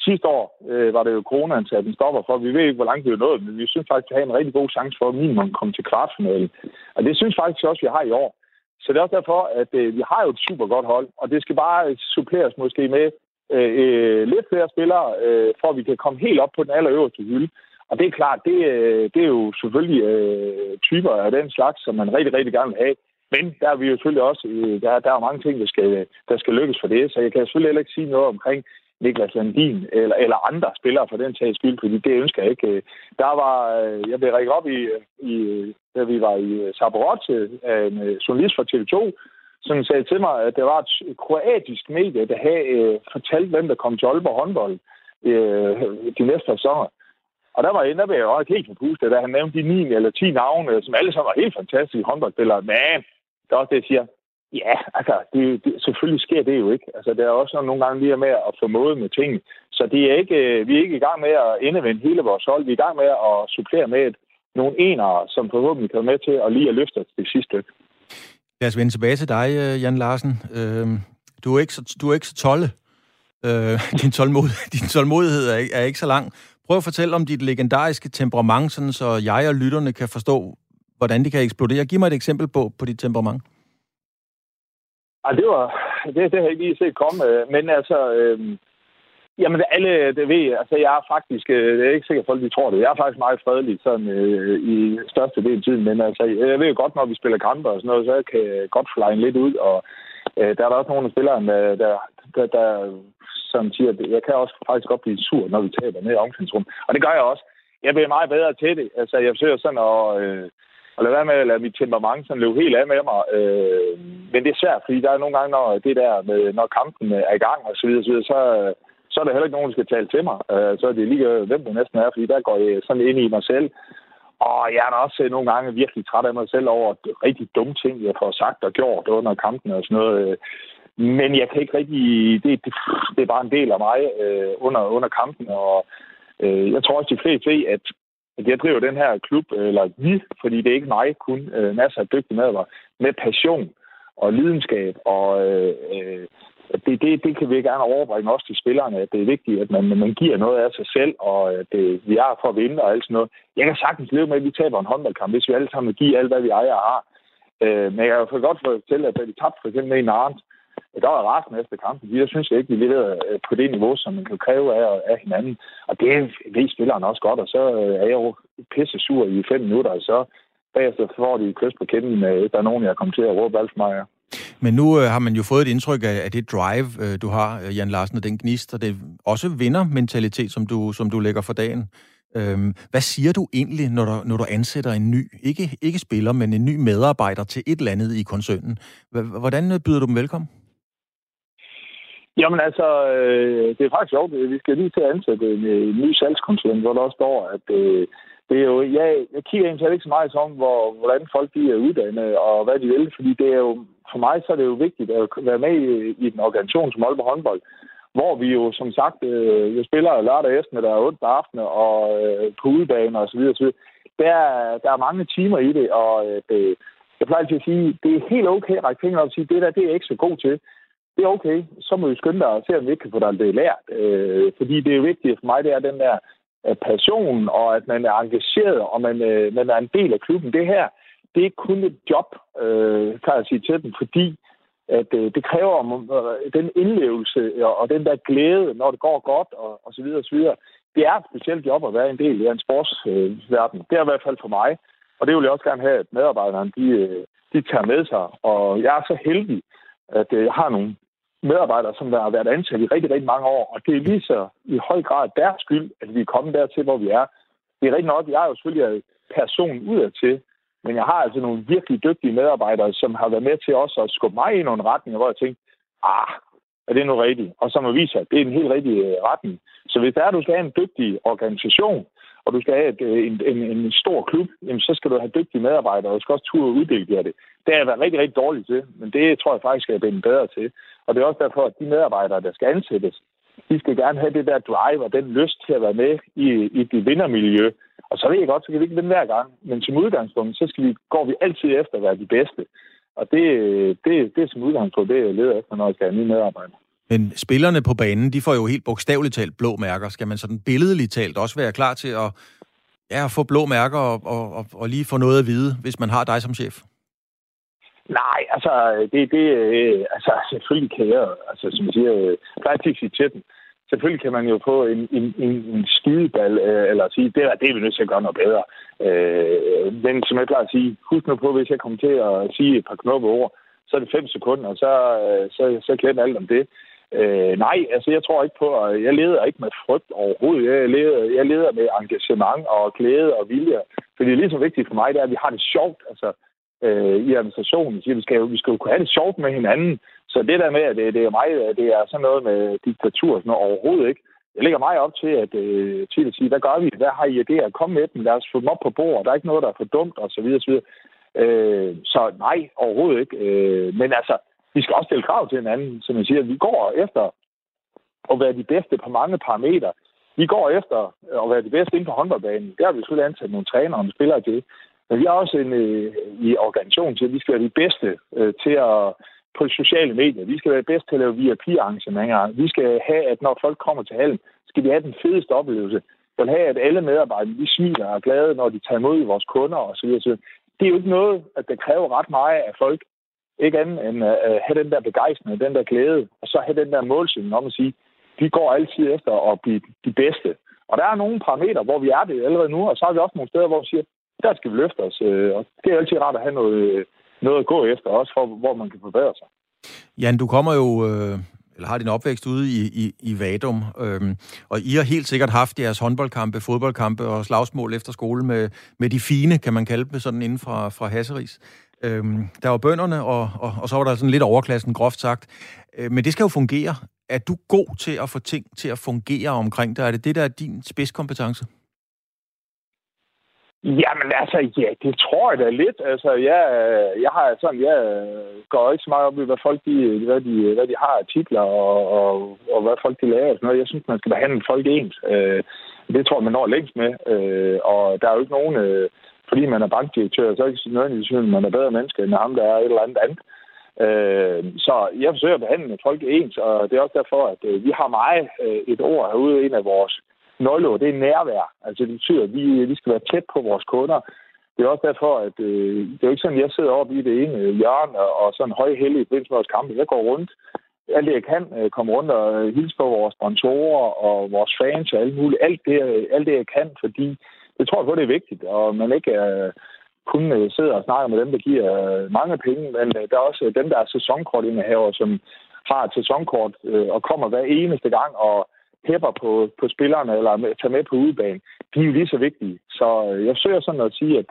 Speaker 2: sidste år øh, var det jo coronaen, så den stopper for. Vi ved ikke, hvor langt vi er nået, men vi synes faktisk, at vi har en rigtig god chance for at minimum komme til kvartfinalen. Og det synes faktisk også, vi har i år. Så det er også derfor, at øh, vi har jo et super godt hold, og det skal bare suppleres måske med Øh, øh, lidt flere spillere, øh, for at vi kan komme helt op på den allerøverste hylde. Og det er klart, det, øh, det er jo selvfølgelig øh, typer af den slags, som man rigtig, rigtig gerne vil have. Men der er vi jo selvfølgelig også, øh, der, der er mange ting, der skal, der skal lykkes for det. Så jeg kan selvfølgelig heller ikke sige noget omkring Niklas Landin eller, eller andre spillere for den sags skyld, fordi det ønsker jeg ikke. Øh, der var, øh, jeg blev rækket op i, øh, i da vi var i Saborot af en journalist fra TV2, som sagde til mig, at det var et kroatisk medie, der havde øh, fortalt, hvem der kom til Aalborg håndbold øh, de næste sæsoner. Og der var jeg, der jeg også helt forpustet, da han nævnte de 9 eller 10 navne, som alle sammen var helt fantastiske håndboldspillere. Men det er også det, jeg siger. Ja, altså, det, det, selvfølgelig sker det jo ikke. Altså, der er også nogle gange, lige med at få måde med ting. Så det er ikke, øh, vi er ikke i gang med at indevende hele vores hold. Vi er i gang med at supplere med et, nogle enere, som forhåbentlig kan være med til at lige at løfte det sidste
Speaker 1: Lad os vende tilbage til dig, øh, Jan Larsen. Øhm, du er ikke så, du er ikke så tolle. Øh, din, tålmod, din tålmodighed er, ikke, er ikke så lang. Prøv at fortælle om dit legendariske temperament, sådan så jeg og lytterne kan forstå, hvordan det kan eksplodere. Giv mig et eksempel på, på dit temperament.
Speaker 2: Ej, det var... Det, det har jeg ikke lige set komme. Øh, men altså... Øh, Jamen, alle det ved Altså, jeg er faktisk... Øh, det er ikke sikkert, at folk de tror det. Jeg er faktisk meget fredelig sådan, øh, i største del af tiden. Men altså, jeg ved jo godt, når vi spiller kampe og sådan noget, så kan jeg godt flyne lidt ud. Og øh, der er der også nogle af spillerne, der, der, der, der som siger, at jeg kan også faktisk godt blive sur, når vi taber ned i omklædningsrum. Og det gør jeg også. Jeg bliver meget bedre til det. Altså, jeg forsøger sådan at... Øh, og lade være med at lade mit temperament sådan løbe helt af med mig. Øh, men det er svært, fordi der er nogle gange, når det der med, når kampen er i gang og så videre, så, videre, så så er der heller ikke nogen, der skal tale til mig. Øh, så er det lige, øh, hvem det næsten er, fordi der går jeg sådan ind i mig selv. Og jeg er da også øh, nogle gange virkelig træt af mig selv over rigtig dumme ting, jeg får sagt og gjort under kampen og sådan noget. Øh. Men jeg kan ikke rigtig... Det, det, det er bare en del af mig øh, under, under kampen, og øh, jeg tror også, de fleste ved, at at jeg driver den her klub, eller vi, fordi det er ikke mig kun, øh, masser af dygtige medarbejdere, med passion og lidenskab og øh, øh, det, det, det kan vi gerne overbringe også til spillerne, at det er vigtigt, at man, man giver noget af sig selv, og at det, vi er for at vinde og alt sådan noget. Jeg kan sagtens leve med, at vi taber en håndboldkamp, hvis vi alle sammen vil give alt, hvad vi ejer og har. Øh, men jeg kan godt fortælle, at da vi tabte for eksempel med i Narnt, der var resten efter kampen. Jeg synes ikke, vi leverede øh, på det niveau, som man kan kræve af, af hinanden. Og det ved spillerne også godt, og så øh, er jeg jo pisse sur i fem minutter, og så bagefter får de kys på kænden, der er nogen, jeg kommer til at råbe alt for mig.
Speaker 1: Men nu øh, har man jo fået et indtryk af, af det drive, øh, du har, øh, Jan Larsen, og den gnist, og det også vindermentalitet, som du, som du lægger for dagen. Øhm, hvad siger du egentlig, når du, når du ansætter en ny, ikke, ikke spiller, men en ny medarbejder til et eller andet i koncernen? Hvordan øh, byder du dem velkommen?
Speaker 2: Jamen altså, øh, det er faktisk sjovt. Vi skal lige til at ansætte en, øh, en ny salgskonsulent, hvor der også står, at øh, det er jo, jeg, jeg kigger egentlig ikke så meget om, hvor, hvordan folk de er uddannet og hvad de vil, fordi det er jo, for mig så er det jo vigtigt at være med i, i den organisation som Aalborg håndbold, hvor vi jo som sagt øh, jo spiller lørdag eftermiddag og onsdag aften og øh, på udebane og så videre, så videre. Der, der er mange timer i det, og øh, det, jeg plejer altid at sige, det er helt okay at række penge op og sige, det der det er jeg ikke så god til. det er okay. Så må vi skynde dig og se, om vi ikke kan få dig det lært. Øh, fordi det er jo vigtigt for mig, det er den der passion, og at man er engageret, og man, øh, man er en del af klubben. Det her, det er ikke kun et job, øh, kan jeg sige til dem, fordi at øh, det kræver øh, den indlevelse og, og den der glæde, når det går godt, og, og så videre og så videre. Det er et specielt job at være en del af en sportsverden. Øh, det er i hvert fald for mig. Og det vil jeg også gerne have, at medarbejderne de, øh, de tager med sig. Og jeg er så heldig, at øh, jeg har nogle medarbejdere, som der har været ansat i rigtig, rigtig mange år. Og det er lige så i høj grad deres skyld, at vi er kommet dertil, hvor vi er. Det er rigtig nok, jeg er jo selvfølgelig person udadtil, men jeg har altså nogle virkelig dygtige medarbejdere, som har været med til også at skubbe mig i nogle retninger, hvor jeg tænkte, ah, er det nu rigtigt? Og som har vist at det er en helt rigtig øh, retning. Så hvis der er, du skal have en dygtig organisation, og du skal have et, øh, en, en, en stor klub, jamen, så skal du have dygtige medarbejdere, og du skal også turde uddelegere det. Det har jeg været rigtig, rigtig dårlig til, men det tror jeg faktisk, at jeg er blevet bedre til. Og det er også derfor, at de medarbejdere, der skal ansættes, de skal gerne have det der drive og den lyst til at være med i, i det vindermiljø. Og så ved jeg godt, så kan vi ikke vinde hver gang. Men som udgangspunkt, så skal vi, går vi altid efter at være de bedste. Og det, det, det er som udgangspunkt, det jeg leder efter, når jeg skal have nye medarbejdere.
Speaker 1: Men spillerne på banen, de får jo helt bogstaveligt talt blå mærker. Skal man sådan billedligt talt også være klar til at, ja, at få blå mærker og, og, og, og lige få noget at vide, hvis man har dig som chef?
Speaker 2: Nej, altså, det, det, øh, altså, selvfølgelig kan jeg, altså, som jeg siger, øh, plejer at til selvfølgelig kan man jo få en, en, en, en skideball, øh, eller sige, det er det, er vi nødt til at gøre noget bedre. Øh, men som jeg plejer at sige, husk nu på, hvis jeg kommer til at sige et par knuppe ord, så er det fem sekunder, og så, øh, så, så kender alt om det. Øh, nej, altså jeg tror ikke på, at jeg leder ikke med frygt overhovedet. Jeg leder, jeg leder med engagement og glæde og vilje. For det er lige så vigtigt for mig, det er, at vi har det sjovt altså, øh, i administrationen. Vi skal, jo, vi skal jo kunne have det sjovt med hinanden. Så det der med, at det, det er mig, det er sådan noget med diktatur sådan noget, overhovedet ikke. Jeg lægger mig op til at, øh, til at sige, hvad gør vi? Hvad har I idéer? Kom med dem. Lad os få dem op på bordet. Der er ikke noget, der er for dumt, og så videre, så videre. Øh, så nej, overhovedet ikke. Øh, men altså, vi skal også stille krav til hinanden, som jeg siger. Vi går efter at være de bedste på mange parametre. Vi går efter at være de bedste inden på håndboldbanen. Der har vi selvfølgelig ansat nogle trænere og spillere til. Men vi har også en øh, i organisationen til, at vi skal være de bedste øh, til at på sociale medier. Vi skal være bedst til at lave VIP-arrangementer. Vi skal have, at når folk kommer til hallen, skal vi have den fedeste oplevelse. Vi vil have, at alle medarbejdere de smiler og er glade, når de tager imod vores kunder osv. Det er jo ikke noget, at det kræver ret meget af folk. Ikke andet end øh, at have den der begejstring, den der glæde, og så have den der målsætning om at sige, vi går altid efter at blive de bedste. Og der er nogle parametre, hvor vi er det allerede nu, og så har vi også nogle steder, hvor vi siger, der skal vi løfte os. Øh, og det er altid rart at have noget, noget at gå efter, også for, hvor man kan forbedre sig.
Speaker 1: Jan, du kommer jo, øh, eller har din opvækst ude i, i, i Vadum, øhm, og I har helt sikkert haft jeres håndboldkampe, fodboldkampe og slagsmål efter skole med, med de fine, kan man kalde dem, sådan inden fra, fra Hasseris. Øhm, der var bønderne, og, og, og så var der sådan lidt overklassen, groft sagt. Øh, men det skal jo fungere. Er du god til at få ting til at fungere omkring dig? Er det det, der er din spidskompetence?
Speaker 2: Jamen altså, ja, det tror jeg da lidt. Altså, jeg, jeg har sådan, jeg går ikke så meget op i, hvad folk de, hvad de, hvad de har af titler, og, og, og hvad folk de laver og sådan noget. Jeg synes, man skal behandle folk ens. Øh, det tror jeg, man når længst med. Øh, og der er jo ikke nogen, øh, fordi man er bankdirektør, så er det ikke nødvendigvis, at man er bedre menneske end ham, der er et eller andet andet. Øh, så jeg forsøger at behandle folk ens, og det er også derfor, at øh, vi har meget øh, et ord herude, en af vores nøgleord, det er nærvær. Altså det betyder, at vi, vi skal være tæt på vores kunder. Det er også derfor, at øh, det er jo ikke sådan, at jeg sidder oppe i det ene hjørne og sådan højhellig i forbindelse med vores kampe. Jeg går rundt alt det, jeg kan, øh, komme rundt og øh, hilse på vores sponsorer og vores fans og alt muligt. Alt det, øh, alt det jeg kan, fordi det tror jeg på, det er vigtigt, og man ikke øh, kun øh, sidder og snakker med dem, der giver øh, mange penge, men øh, der er også øh, dem, der er sæsonkortindehaver, som har et sæsonkort øh, og kommer hver eneste gang og hæpper på, på spillerne eller tager med på udebane, de er jo lige så vigtige. Så øh, jeg søger sådan at sige, at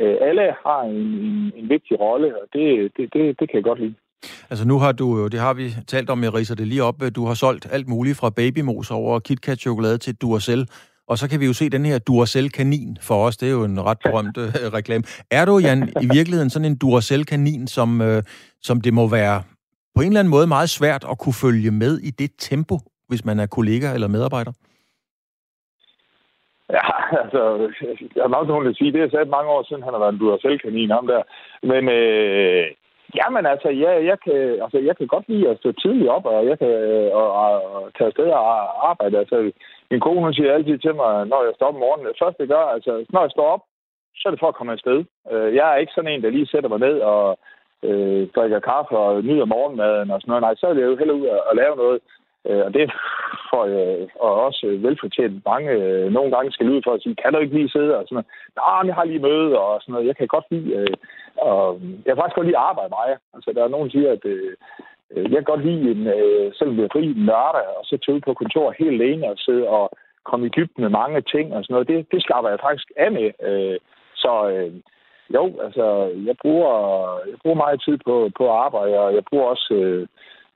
Speaker 2: øh, alle har en, en, en vigtig rolle, og det, det, det, det kan jeg godt lide.
Speaker 1: Altså nu har du jo, det har vi talt om, jeg riser det lige op, øh, du har solgt alt muligt fra babymos over KitKat-chokolade til Duracell, og så kan vi jo se den her Duracell-kanin for os, det er jo en ret berømt øh, reklame. Er du, Jan, i virkeligheden sådan en Duracell-kanin, som, øh, som det må være på en eller anden måde meget svært at kunne følge med i det tempo, hvis man er kollega eller medarbejder?
Speaker 2: Ja, altså, jeg har nok at sige, det er sat mange år siden, han har været en Duracell-kanin, ham der. Men øh, Jamen altså, ja, jeg, kan, altså, jeg kan godt lide at stå tidligt op, og jeg kan øh, og, og, og tage afsted og arbejde. Altså, min kone hun siger altid til mig, når jeg står op om morgenen, det første, jeg gør, altså, når jeg står op, så er det for at komme afsted. Øh, jeg er ikke sådan en, der lige sætter mig ned og øh, drikker kaffe og nyder morgenmaden og sådan noget. Nej, så er jeg jo heller ud og, at lave noget. Øh, og det får jeg og også velfortjent mange øh, nogle gange skal ud for at sige, kan du ikke lige sidde og sådan noget. Nej, jeg har lige møde og sådan noget. Jeg kan godt lide, øh, og jeg kan faktisk godt lide at arbejde meget. Altså, der er nogen, der siger, at øh, Øh, jeg kan godt lide, en, øh, selvom det er fri og så tage ud på kontor helt alene og sidde og komme i dybden med mange ting og sådan noget. Det, det slapper jeg faktisk af med. Øh, så øh, jo, altså, jeg bruger, jeg bruger meget tid på, på at arbejde, og jeg bruger også øh,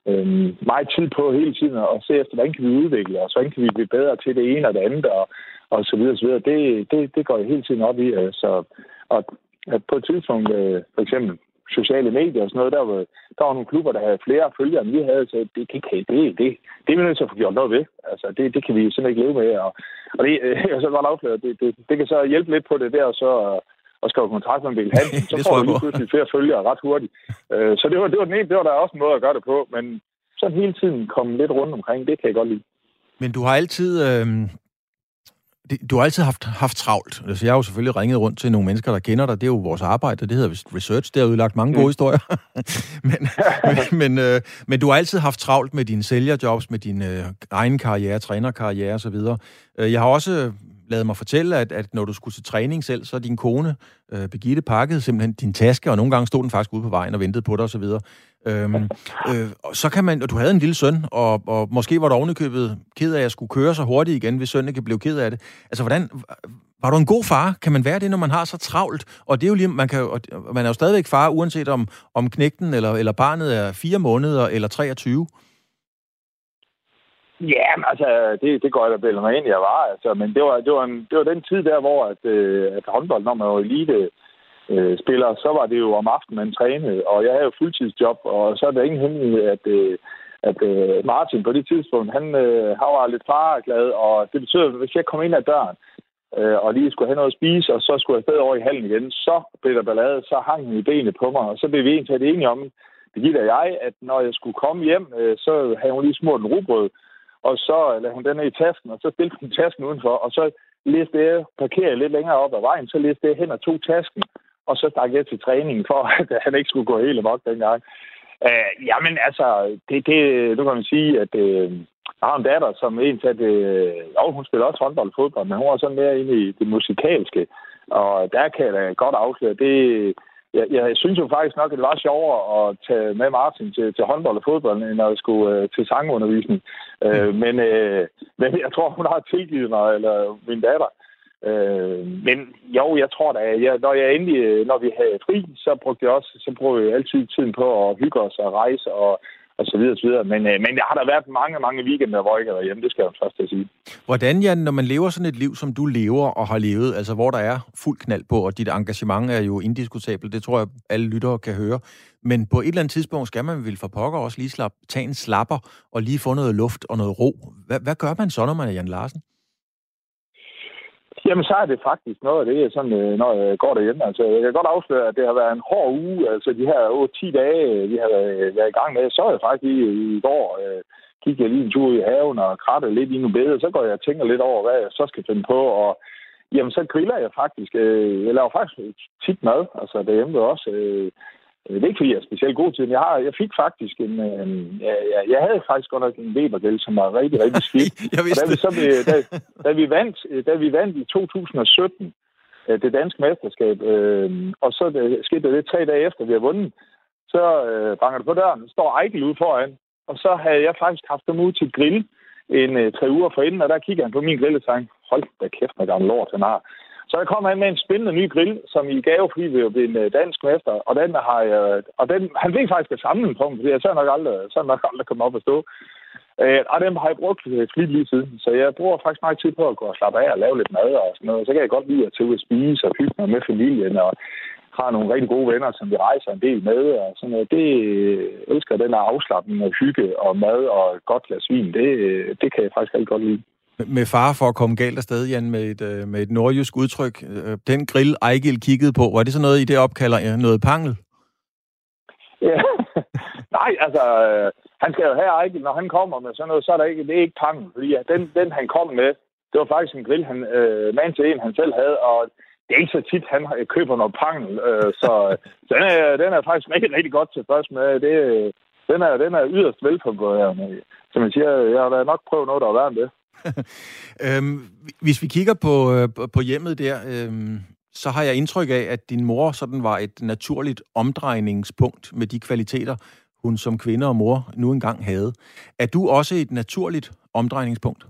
Speaker 2: øh, meget tid på hele tiden at se efter, hvordan kan vi udvikle os, hvordan kan vi blive bedre til det ene og det andet, og, og så videre, så videre. Det, det, det går jeg hele tiden op i. Altså, og at på et tidspunkt, øh, for eksempel sociale medier og sådan noget, der var, der var nogle klubber, der havde flere følgere, end vi havde, så det, det, det, det, det, det er vi nødt til at få gjort noget ved. Altså, det, det kan vi simpelthen ikke leve med. Og, og det, jeg så godt afsløre, det, det, det, kan så hjælpe lidt på det der, og så og skrive kontrakt med en bil så får du lige pludselig flere følgere ret hurtigt. Øh, så det var, det var den ene, det var der også en måde at gøre det på, men sådan hele tiden komme lidt rundt omkring, det kan jeg godt lide.
Speaker 1: Men du har altid, øh, du har altid haft, haft travlt. Altså, jeg har jo selvfølgelig ringet rundt til nogle mennesker, der kender dig. Det er jo vores arbejde, det hedder research. Det har udlagt mange gode mm. historier. men, men, men, øh, men du har altid haft travlt med dine sælgerjobs, med din øh, egen karriere, trænerkarriere osv. Øh, jeg har også lavet mig fortælle, at, at når du skulle til træning selv, så din kone, øh, Begitte, pakkede simpelthen din taske, og nogle gange stod den faktisk ude på vejen og ventede på dig osv. Øhm, øh, så kan man, og du havde en lille søn, og, og måske var du ovenikøbet ked af, at jeg skulle køre så hurtigt igen, hvis sønnen ikke blive ked af det. Altså, hvordan, var du en god far? Kan man være det, når man har så travlt? Og det er jo lige, man, kan, man er jo stadigvæk far, uanset om, om knægten eller, eller barnet er fire måneder eller 23.
Speaker 2: Ja, men altså, det, det går jeg da mig ind, jeg var. Altså, men det var, det, var en, det var den tid der, hvor at, øh, at håndbold, når man var elite øh, Øh, spiller, så var det jo om aftenen, man trænede. Og jeg havde jo fuldtidsjob, og så er der ingen hemmelighed, at, øh, at øh, Martin på det tidspunkt, han, øh, han var lidt farglad, og det betød, at hvis jeg kom ind ad døren, øh, og lige skulle have noget at spise, og så skulle jeg stadig over i hallen igen, så blev der ballade, så hang han i benet på mig, og så blev vi egentlig enige om, Birgitte og jeg, at når jeg skulle komme hjem, øh, så havde hun lige smurt en rugbrød, og så lagde hun den ned i tasken, og så stillede hun tasken udenfor, og så læste jeg, parkerede lidt længere op ad vejen, så læste jeg hen og tog tasken, og så stak jeg til træningen, for at han ikke skulle gå helt amok dengang. Uh, jamen altså, det, det, nu kan man sige, at uh, jeg har en datter, som egentlig at, uh, jo, hun spiller også håndbold og fodbold, men hun er sådan mere inde i det musikalske, og der kan jeg da godt afsløre, det, jeg, jeg synes jo faktisk nok, at det var sjovere at tage med Martin til, til håndbold og fodbold, end at skulle øh, til sangundervisning. Mm. Øh, men, øh, men jeg tror, hun har tilgivet mig, eller min datter. Øh, men jo, jeg tror da, jeg, når jeg endelig, når vi havde fri, så brugte jeg også, så brugte jeg altid tiden på at hygge os og rejse og og så videre, så videre. Men, øh, men der har der været mange, mange weekender, hvor jeg ikke har været hjemme, det skal jeg først til at sige.
Speaker 1: Hvordan, Jan, når man lever sådan et liv, som du lever og har levet, altså hvor der er fuld knald på, og dit engagement er jo indiskutabelt, det tror jeg, alle lyttere kan høre, men på et eller andet tidspunkt skal man vel for pokker også lige slap, tage en slapper og lige få noget luft og noget ro. Hvad, hvad gør man så, når man er Jan Larsen?
Speaker 2: Jamen, så er det faktisk noget af det, sådan, øh, når jeg går derhjemme. Altså, jeg kan godt afsløre, at det har været en hård uge. Altså, de her 8-10 dage, vi har været i gang med, så er jeg faktisk i, i går, øh, gik jeg lige en tur i haven og krattede lidt i nogle bede, så går jeg og tænker lidt over, hvad jeg så skal finde på, og jamen, så griller jeg faktisk. Øh, jeg laver faktisk tit mad, altså derhjemme også. Øh, det er ikke, fordi jeg er specielt god til det. Jeg, har, jeg fik faktisk en... Øh, jeg, jeg havde faktisk godt nok en Webergæld, som var rigtig, rigtig skidt.
Speaker 1: jeg vidste
Speaker 2: da vi, så, da, da, vi vandt, da vi vandt i 2017, øh, det danske mesterskab, øh, og så det, skete det tre dage efter, vi har vundet, så øh, banker det på døren, står Eichel ude foran, og så havde jeg faktisk haft dem ud til grill en øh, tre uger forinden, og der kigger han på min grill og sagde, hold da kæft, med gammel lort han har. Så jeg kom han med en spændende ny grill, som i gave, fordi vi jo blev en øh, dansk mester. Og den har jeg, og den, han ved faktisk at samle den på mig, fordi jeg så nok aldrig, så nok aldrig kommet op og stå. Øh, og den har jeg brugt øh, lidt lige siden. Så jeg bruger faktisk meget tid på at gå og slappe af og lave lidt mad og sådan noget. Så kan jeg godt lide at tage ud og spise og hygge mig med familien og har nogle rigtig gode venner, som vi rejser en del med. Og sådan noget. Det øh, elsker den her afslappning og hygge og mad og godt glas vin. Det, det kan jeg faktisk rigtig godt lide.
Speaker 1: Med far for at komme galt afsted, Jan, med et, øh, med et nordjysk udtryk. Øh, den grill Ejgil kiggede på, var det så noget, I det opkalder noget pangel?
Speaker 2: Ja. Nej, altså, øh, han skal jo have ikke, når han kommer med sådan noget, så er der ikke, det er ikke pangen, fordi ja, den, den, han kom med, det var faktisk en grill, han, øh, man til en, han selv havde, og det er ikke så tit, han køber noget pangel, øh, så, den, er, den er faktisk rigtig, rigtig godt tilfreds med. Det, den, er, den er yderst velfungerende. Som jeg siger, jeg har da nok prøvet noget, der er værd end det.
Speaker 1: øhm, hvis vi kigger på, øh, på hjemmet der, øhm, så har jeg indtryk af, at din mor sådan var et naturligt omdrejningspunkt med de kvaliteter, hun som kvinde og mor nu engang havde. Er du også et naturligt omdrejningspunkt?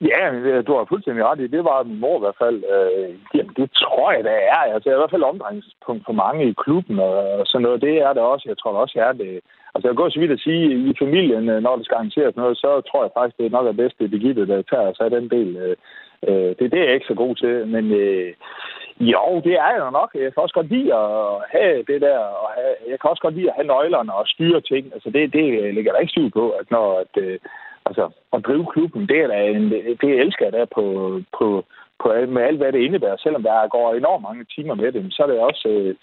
Speaker 2: Ja, du har fuldstændig ret i. Det var min mor i hvert fald. Øh, jamen, det tror jeg, det er. Altså, i hvert fald omdrejningspunkt for mange i klubben og sådan noget. Det er det også. Jeg tror også, også er det. Altså, jeg går så vidt at sige, i familien, øh, når det skal arrangeres noget, så tror jeg faktisk, det er nok det bedste, Birgitte, der tager sig af den del. Øh, øh, det, det er jeg ikke så god til, men øh, jo, det er jeg nok. Jeg kan også godt lide at have det der, og have, jeg kan også godt lide at have nøglerne og styre ting. Altså, det, det ligger der ikke syv på, at når at, øh, altså, at drive klubben, det er der en, det elsker jeg da på, på, på, med alt, hvad det indebærer. Selvom der går enormt mange timer med dem, så er det også... Øh,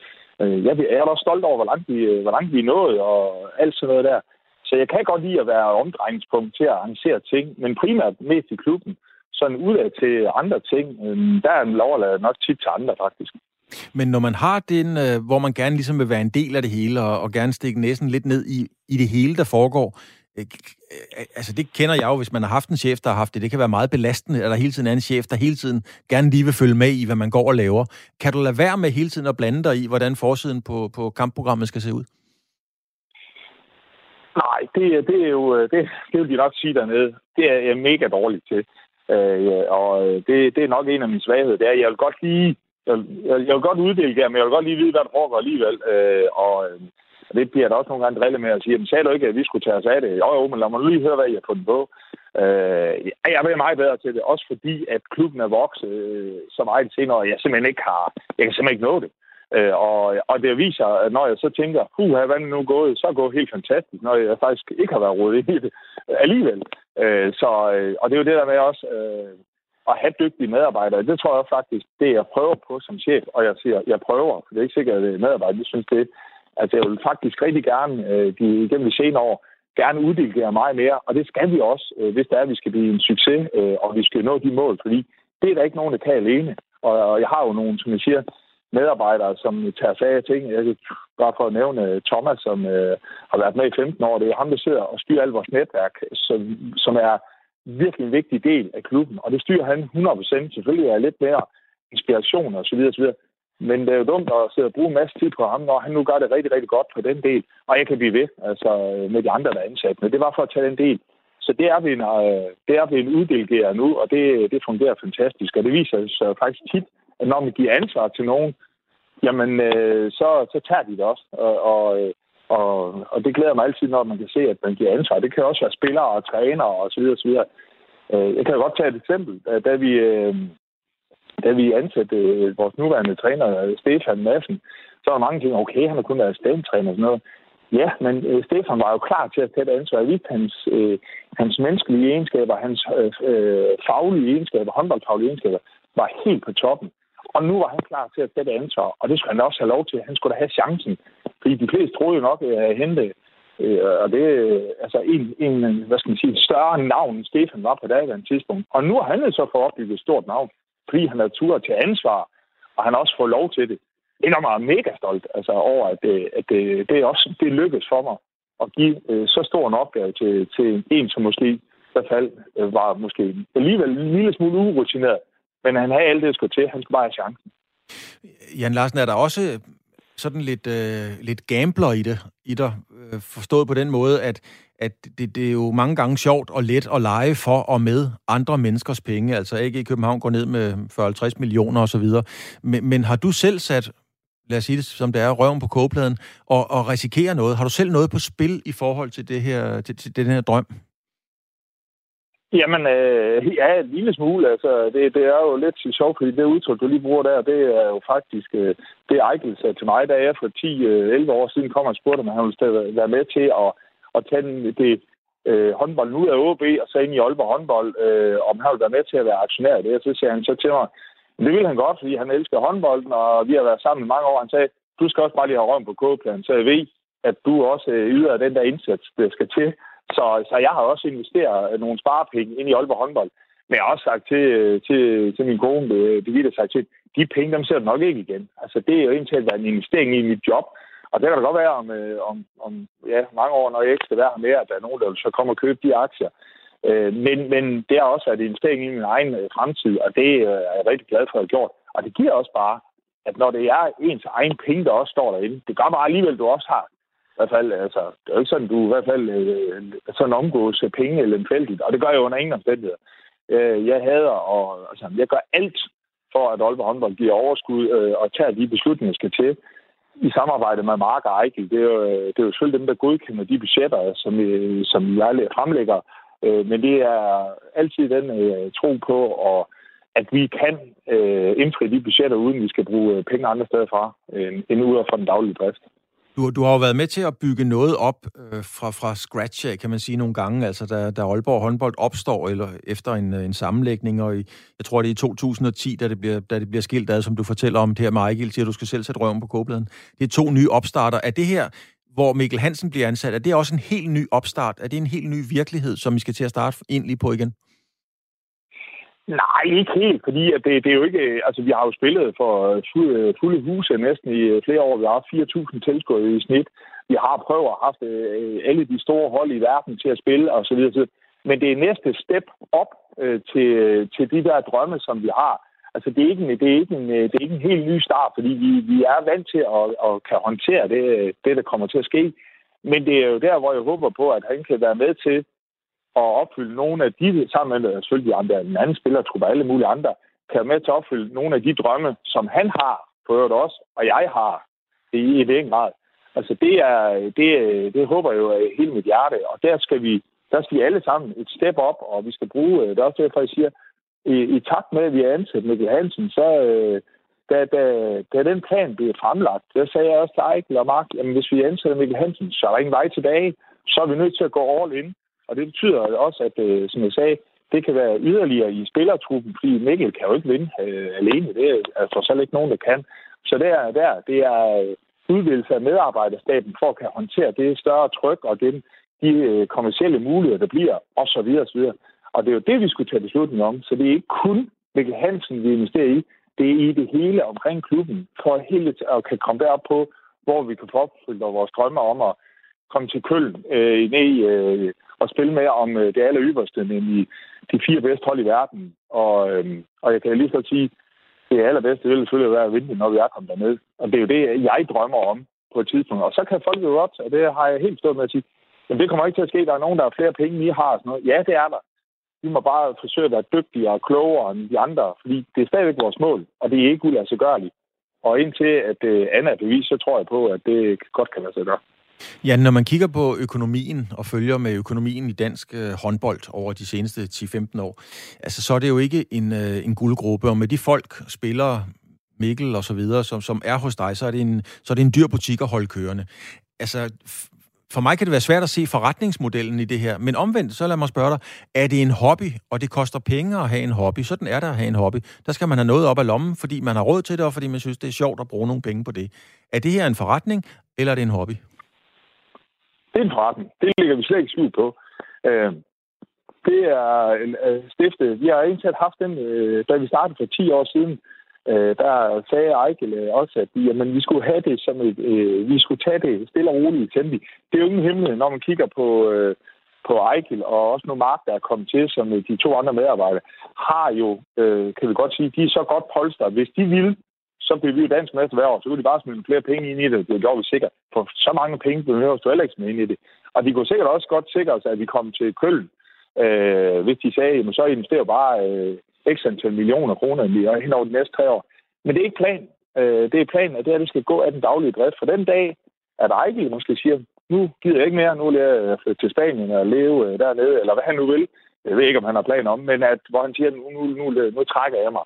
Speaker 2: øh jeg, jeg er også stolt over, hvor langt, vi, øh, hvor langt vi er nået, og alt sådan noget der. Så jeg kan godt lide at være omdrejningspunkt til at arrangere ting, men primært mest i klubben. Sådan udad til andre ting, øh, der er en overladet nok tit til andre, faktisk.
Speaker 1: Men når man har den, øh, hvor man gerne ligesom vil være en del af det hele, og, og gerne stikke næsen lidt ned i, i det hele, der foregår, Øh, øh, altså det kender jeg jo, hvis man har haft en chef, der har haft det. Det kan være meget belastende, at der hele tiden er en chef, der hele tiden gerne lige vil følge med i, hvad man går og laver. Kan du lade være med hele tiden at blande dig i, hvordan forsiden på, på kampprogrammet skal se ud?
Speaker 2: Nej, det, det er jo, øh, det, det vil de nok sige dernede. Det er jeg mega dårlig til. Øh, og det, det er nok en af mine svagheder. Det er, jeg vil godt lige jeg, jeg, jeg vil godt uddele det, men jeg vil godt lige vide, hvad der foregår alligevel. Øh, og, og det bliver der også nogle gange drillet med at sige, jamen sagde du ikke, at vi skulle tage os af det? Jo, jo, men lad mig lige høre, hvad I har fundet på. Øh, jeg er meget bedre til det, også fordi, at klubben er vokset øh, så meget senere, at jeg simpelthen ikke har, jeg kan simpelthen ikke nå det. Øh, og, og det viser, at når jeg så tænker, puh, hvad er nu gået, så går helt fantastisk, når jeg faktisk ikke har været rodet i det øh, alligevel. Øh, så, øh, og det er jo det der med også øh, at have dygtige medarbejdere. Det tror jeg faktisk, det jeg prøver på som chef, og jeg siger, jeg prøver, for det er ikke sikkert, at medarbejdere synes det, Altså, jeg vil faktisk rigtig gerne øh, de, igennem de senere år gerne uddelegere meget mere, og det skal vi også, øh, hvis det er, at vi skal blive en succes, øh, og vi skal nå de mål, fordi det er der ikke nogen, der kan alene. Og, og jeg har jo nogle, som jeg siger, medarbejdere, som tager sig af ting. Jeg kan bare for at nævne øh, Thomas, som øh, har været med i 15 år. Det er ham, der sidder og styrer alt vores netværk, som, som er virkelig en vigtig del af klubben. Og det styrer han 100%. Selvfølgelig er lidt mere inspiration og så videre, og så videre. Men det er jo dumt at sidde og bruge en masse tid på ham, når han nu gør det rigtig, rigtig godt på den del. Og jeg kan blive ved altså, med de andre, der er ansat. Men det var for at tage den del. Så det er vi en, øh, det er vi en uddelgerer nu, og det, det fungerer fantastisk. Og det viser sig faktisk tit, at når man giver ansvar til nogen, jamen, øh, så, så tager de det også. Og, og, øh, og, og det glæder mig altid, når man kan se, at man giver ansvar. Det kan også være spillere og trænere osv. osv. Øh, jeg kan godt tage et eksempel. Da vi, øh, da vi ansatte øh, vores nuværende træner, øh, Stefan Madsen, så var mange ting, okay, han har kun været stemtræner og sådan noget. Ja, men øh, Stefan var jo klar til at tage et ansvar. Jeg vidste hans, øh, hans menneskelige egenskaber, hans øh, øh, faglige egenskaber, håndboldfaglige egenskaber, var helt på toppen. Og nu var han klar til at tage det ansvar, og det skulle han også have lov til. Han skulle da have chancen. Fordi de fleste troede jo nok at hente øh, og det er altså en, en, hvad skal man sige, større navn, end Stefan var på daværende tidspunkt. Og nu har han så fået opbygget et stort navn fordi han havde tur til ansvar, og han også får lov til det. Det er mig mega stolt altså, over, at, det, at det, det, er også, det lykkedes for mig at give øh, så stor en opgave til, til en, som måske i hvert fald øh, var måske alligevel en lille smule urutineret. Men han havde alt det, der skulle til. Han skulle bare have chancen.
Speaker 1: Jan Larsen, er der også sådan lidt, øh, lidt gambler i det, i dig, øh, forstået på den måde, at at det, det er jo mange gange sjovt og let at lege for og med andre menneskers penge. Altså ikke i København går ned med 40-50 millioner osv. Men, men har du selv sat, lad os sige det som det er, røven på kogepladen, og, og risikerer noget? Har du selv noget på spil i forhold til, det her, til, til den her drøm?
Speaker 2: Jamen, øh, ja, en lille smule. Altså, det, det er jo lidt sjovt, fordi det udtryk, du lige bruger der, det er jo faktisk, øh, det Ejkel sagde til mig, da jeg for 10-11 øh, år siden kom og spurgte, om han ville være med til at at tage den, det øh, håndbold ud af OB og så ind i Aalborg håndbold, øh, om han ville være med til at være aktionær i det. Og så siger han så til mig, det ville han godt, fordi han elsker håndbolden, og vi har været sammen i mange år. Han sagde, du skal også bare lige have røven på kogepladen, så jeg ved, at du også øh, yder den der indsats, der skal til. Så, så jeg har også investeret øh, nogle sparepenge ind i Aalborg håndbold. Men jeg har også sagt til, øh, til, til min kone, øh, Birgitte, sagt til, de penge, dem ser du nok ikke igen. Altså, det er jo indtil at være en investering i mit job. Og det kan da godt være om, om, om ja, mange år, når jeg ikke skal være her mere, at der er nogen, der vil så komme og købe de aktier. Men, men det er også at investering i min egen fremtid, og det er jeg rigtig glad for at have gjort. Og det giver også bare, at når det er ens egen penge, der også står derinde, det gør bare alligevel, at du også har i hvert fald, altså, det er jo ikke sådan, du i hvert fald øh, øh sådan omgås penge eller lemfældigt, og det gør jeg under ingen omstændigheder. Øh, jeg hader, og altså, jeg gør alt for, at Aalborg håndbold giver overskud øh, og tager de beslutninger, der skal til i samarbejde med Mark og Eichel. Det er, jo, øh, det er jo selvfølgelig dem, der godkender de budgetter, som, øh, som jeg fremlægger. Øh, men det er altid den øh, tro på, og at vi kan øh, indfri de budgetter, uden vi skal bruge øh, penge andre steder fra, øh, end ud fra den daglige drift.
Speaker 1: Du, du har jo været med til at bygge noget op øh, fra, fra scratch af, kan man sige nogle gange, altså da, da Aalborg håndbold opstår, eller efter en, øh, en sammenlægning, og i, jeg tror det er i 2010, da det bliver, da det bliver skilt ad, som du fortæller om det her, Michael, siger, at du skal selv sætte røven på kåbladen. Det er to nye opstarter. Er det her, hvor Mikkel Hansen bliver ansat, er det også en helt ny opstart? Er det en helt ny virkelighed, som vi skal til at starte ind lige på igen?
Speaker 2: Nej, ikke helt, fordi at det, det er jo ikke... Øh, altså, vi har jo spillet for øh, øh, fulde, huse næsten i flere år. Vi har haft 4.000 tilskuere i snit. Vi har prøvet at haft alle de store hold i verden til at spille og så videre. Men det er næste step op øh, til, til de der drømme, som vi har. Altså, det er ikke en, det er ikke en, det er ikke en helt ny start, fordi vi, vi er vant til at, at kan håndtere det, det, der kommer til at ske. Men det er jo der, hvor jeg håber på, at han kan være med til at opfylde nogle af de, sammen med selvfølgelig de andre, en anden spiller, tror alle mulige andre, kan være med til at opfylde nogle af de drømme, som han har, for øvrigt også, og jeg har i, i den grad. Altså det er, det, det håber jeg jo hele mit hjerte, og der skal vi, der skal vi alle sammen et step op, og vi skal bruge, det er også derfor, jeg siger, i, i takt med, at vi er ansat Mikkel Hansen, så øh, da, da, da den plan blev fremlagt, der sagde jeg også til Eichel og Mark, jamen hvis vi ansætter Mikkel Hansen, så er der ingen vej tilbage. Så er vi nødt til at gå all in. Og det betyder også, at, øh, som jeg sagde, det kan være yderligere i spillertruppen, fordi Mikkel kan jo ikke vinde øh, alene. Det er altså selv ikke nogen, der kan. Så der, der det er øh, udvidelse af medarbejderstaben for at kan håndtere det større tryk og den, de øh, kommersielle muligheder, der bliver, osv. osv. Og det er jo det, vi skulle tage beslutning om. Så det er ikke kun Mikkel Hansen, vi investerer i. Det er i det hele omkring klubben, for hele at kan komme derop på, hvor vi kan få opfyldt vores drømme om at komme til Køln øh, ned i øh, at spille med om øh, det aller yderste, nemlig de fire bedste hold i verden. Og, øh, og jeg kan lige så sige, det allerbedste vil selvfølgelig være at vinde, når vi er kommet derned. Og det er jo det, jeg drømmer om på et tidspunkt. Og så kan folk jo op, og det har jeg helt stået med at sige, men det kommer ikke til at ske. Der er nogen, der har flere penge, I har. Sådan noget. Ja, det er der. Vi må bare forsøge at være dygtigere og klogere end de andre, fordi det er stadigvæk vores mål, og det er ikke uladsiggørligt. Og indtil at det øh, andet er bevis, så tror jeg på, at det godt kan lade sig gøre.
Speaker 1: Ja, når man kigger på økonomien og følger med økonomien i dansk øh, håndbold over de seneste 10-15 år, altså så er det jo ikke en, øh, en guldgruppe, og med de folk, spillere, Mikkel og så videre, som, som er hos dig, så er, det en, så er det en dyr butik at holde kørende. Altså, for mig kan det være svært at se forretningsmodellen i det her, men omvendt, så lad mig spørge dig, er det en hobby, og det koster penge at have en hobby? Sådan er det at have en hobby. Der skal man have noget op af lommen, fordi man har råd til det, og fordi man synes, det er sjovt at bruge nogle penge på det. Er det her en forretning, eller er det en hobby?
Speaker 2: Det er en forretning. Det ligger vi slet ikke skjult på. Øh, det er øh, stiftet. Vi har egentlig haft den, øh, da vi startede for 10 år siden. Øh, der sagde Ejkel øh, også, at jamen, vi skulle have det som et, øh, vi skulle tage det stille og roligt i tempi. Det er jo ingen hemmelighed, når man kigger på, øh, på Ejkel og også nu Mark, der er kommet til, som øh, de to andre medarbejdere, har jo, øh, kan vi godt sige, de er så godt polstret. Hvis de vil, så bliver vi jo dansk mester hver år, så kunne de bare smide flere penge ind i det. Det gjorde vi sikkert. For så mange penge behøver du heller ikke smide ind i det. Og de kunne sikkert også godt sikre sig, at vi kom til Køln, øh, hvis de sagde, at så investerer bare øh, x antal millioner kroner hen over de næste tre år. Men det er ikke plan. Øh, det er planen, at det, her, det skal gå af den daglige drift. For den dag, at Ejgil måske siger, nu gider jeg ikke mere, nu vil jeg øh, flytte til Spanien og leve øh, dernede, eller hvad han nu vil. Jeg ved ikke, om han har planer om, men at, hvor han siger, nu, nu, nu, nu trækker jeg mig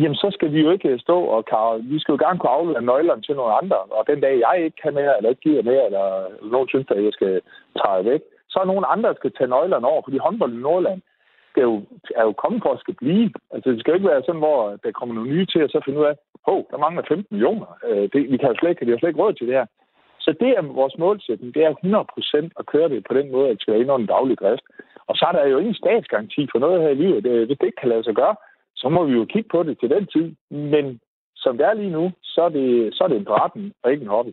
Speaker 2: jamen så skal vi jo ikke øh, stå og kan, vi skal jo gerne kunne aflevere nøglerne til nogle andre, og den dag jeg ikke kan mere, eller ikke giver mere, eller nogen synes, at jeg skal træde væk, så er nogen andre, der skal tage nøglerne over, fordi håndbold i Nordland, skal jo, er jo kommet for at skal blive. Altså, det skal jo ikke være sådan, hvor der kommer nogle nye til, og så finde ud af, hov, der mangler 15 millioner. Øh, det, vi kan jo slet ikke, vi har slet ikke råd til det her. Så det er vores målsætning, det er 100% at køre det på den måde, at det skal være ind under en daglig drift. Og så er der jo ingen statsgaranti for noget her i livet. Hvis det ikke kan lade sig gøre, så må vi jo kigge på det til den tid. Men som det er lige nu, så er det, så er det en forretning og ikke en hobby.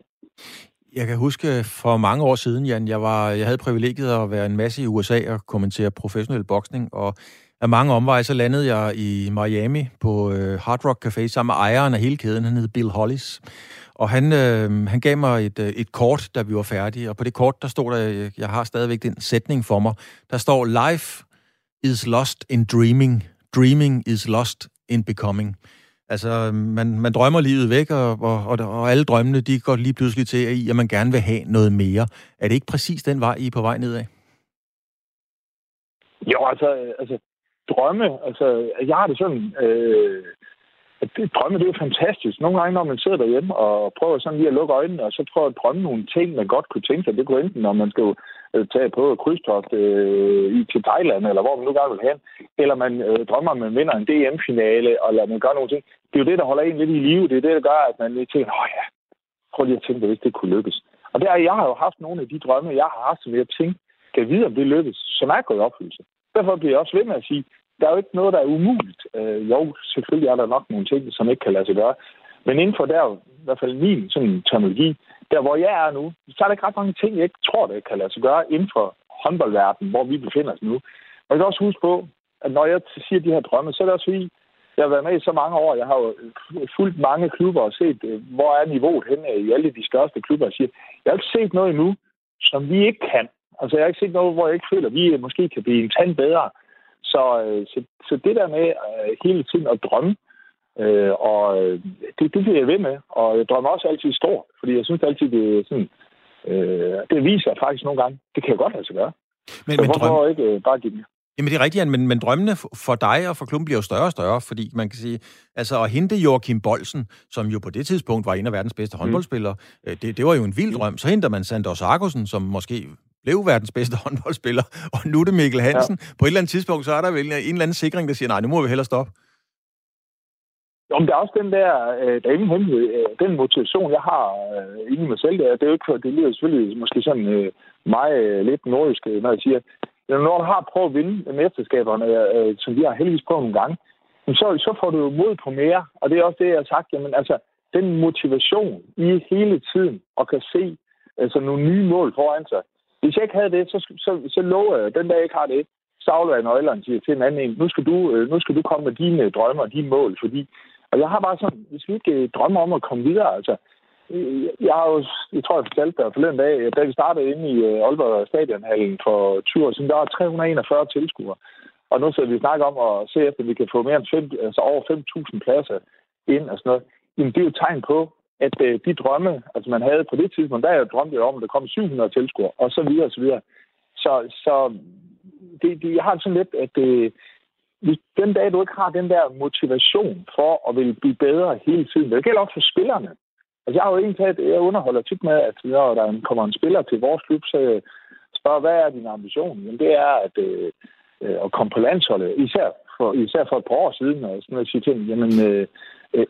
Speaker 1: Jeg kan huske øh, for mange år siden, Jan, jeg, var, jeg havde privilegiet at være en masse i USA og kommentere professionel boksning, og af mange omveje, så landede jeg i Miami på øh, Hard Rock Café sammen med ejeren af hele kæden. Han hed Bill Hollis. Og han, øh, han gav mig et, øh, et kort, da vi var færdige. Og på det kort, der stod der, øh, jeg har stadigvæk den sætning for mig, der står, Life is lost in dreaming. Dreaming is lost in becoming. Altså, man, man drømmer livet væk, og, og, og, og alle drømmene, de går lige pludselig til, at man gerne vil have noget mere. Er det ikke præcis den vej, I er på vej nedad?
Speaker 2: Jo, altså, altså drømme, altså, jeg har det sådan, øh, at det, drømme, det er fantastisk. Nogle gange, når man sidder derhjemme og prøver sådan lige at lukke øjnene, og så prøver at drømme nogle ting, man godt kunne tænke sig. Det kunne enten, når man skal Øh, tage på krydstogt øh, i, til Thailand, eller hvor man nu gerne vil hen, eller man øh, drømmer, at man vinder en DM-finale, eller man gør nogle ting. Det er jo det, der holder en lidt i live. Det er det, der gør, at man lige tænker, åh ja, prøv lige at tænke, hvis det kunne lykkes. Og der, jeg har jo haft nogle af de drømme, jeg har haft, som jeg tænkte, kan vide, om det lykkes, som er gået i opfyldelse. Derfor bliver jeg også ved med at sige, der er jo ikke noget, der er umuligt. Øh, jo, selvfølgelig er der nok nogle ting, som ikke kan lade sig gøre. Men inden for der, i hvert fald min sådan, terminologi, der hvor jeg er nu, så er der ikke ret mange ting, jeg ikke tror, det kan lade sig gøre inden for håndboldverdenen, hvor vi befinder os nu. Og jeg kan også huske på, at når jeg siger de her drømme, så er det også fordi, jeg har været med i så mange år. Jeg har jo fulgt mange klubber og set, øh, hvor er niveauet henne i alle de største klubber. og siger, jeg har ikke set noget endnu, som vi ikke kan. Altså, jeg har ikke set noget, hvor jeg ikke føler, at vi øh, måske kan blive en tand bedre. Så, øh, så, så det der med hele tiden at drømme, øh, og øh, det, det bliver jeg ved med. Og jeg drømmer også altid stort, fordi jeg synes altid, det er sådan, øh, det viser faktisk nogle gange, det kan jeg godt altså gøre. Men, så men hvorfor drøm... ikke øh, bare give det?
Speaker 1: Jamen det er rigtigt, men, men drømmene for dig og for klubben bliver jo større og større, fordi man kan sige, altså at hente Joachim Bolsen, som jo på det tidspunkt var en af verdens bedste mm. håndboldspillere, mm. det, det var jo en vild drøm. Så henter man Sandor Sargussen, som måske blev verdens bedste håndboldspiller, og nu er det Mikkel Hansen. Ja. På et eller andet tidspunkt, så er der vel en, en eller anden sikring, der siger, nej, nu må vi hellere stoppe.
Speaker 2: Om der er også den der, øh, der er ingen hemmelighed, øh, den motivation, jeg har øh, inde i mig selv, det er jo ikke, det lyder selvfølgelig måske sådan øh, meget øh, lidt nordisk, øh, når jeg siger, når du har prøvet at vinde mesterskaberne, øh, øh, som vi har heldigvis prøvet nogle gange, så, så får du jo mod på mere, og det er også det, jeg har sagt, jamen altså, den motivation i hele tiden, og kan se altså, nogle nye mål foran sig, hvis jeg ikke havde det, så, så, så lover jeg, den dag jeg ikke har det, savler jeg nøglerne til, til en anden en. Nu skal, du, øh, nu skal du komme med dine drømme og dine mål, fordi... Og jeg har bare sådan, hvis vi ikke øh, drømmer om at komme videre, altså... Øh, jeg har jo, jeg tror, jeg fortalte dig forleden dag, da vi startede inde i øh, Aalborg Stadionhallen for 20 år siden, der var 341 tilskuere. Og nu så vi snakker om at se efter, at vi kan få mere end 5, altså over 5.000 pladser ind og sådan noget. Jamen, det er jo et tegn på, at de drømme, altså man havde på det tidspunkt, der er jo drømt om, at der kom 700 tilskuere, og så videre og så videre. Så, så det, det, jeg har sådan lidt, at det, hvis den dag, du ikke har den der motivation for at ville blive bedre hele tiden, det gælder også for spillerne. Altså jeg har jo egentlig jeg underholder tit med, at når der kommer en spiller til vores klub, så spørger, hvad er din ambition? Men det er at, øh, at komme på landsholdet, især for, især for et par år siden, og sådan at sige til dem, jamen, øh,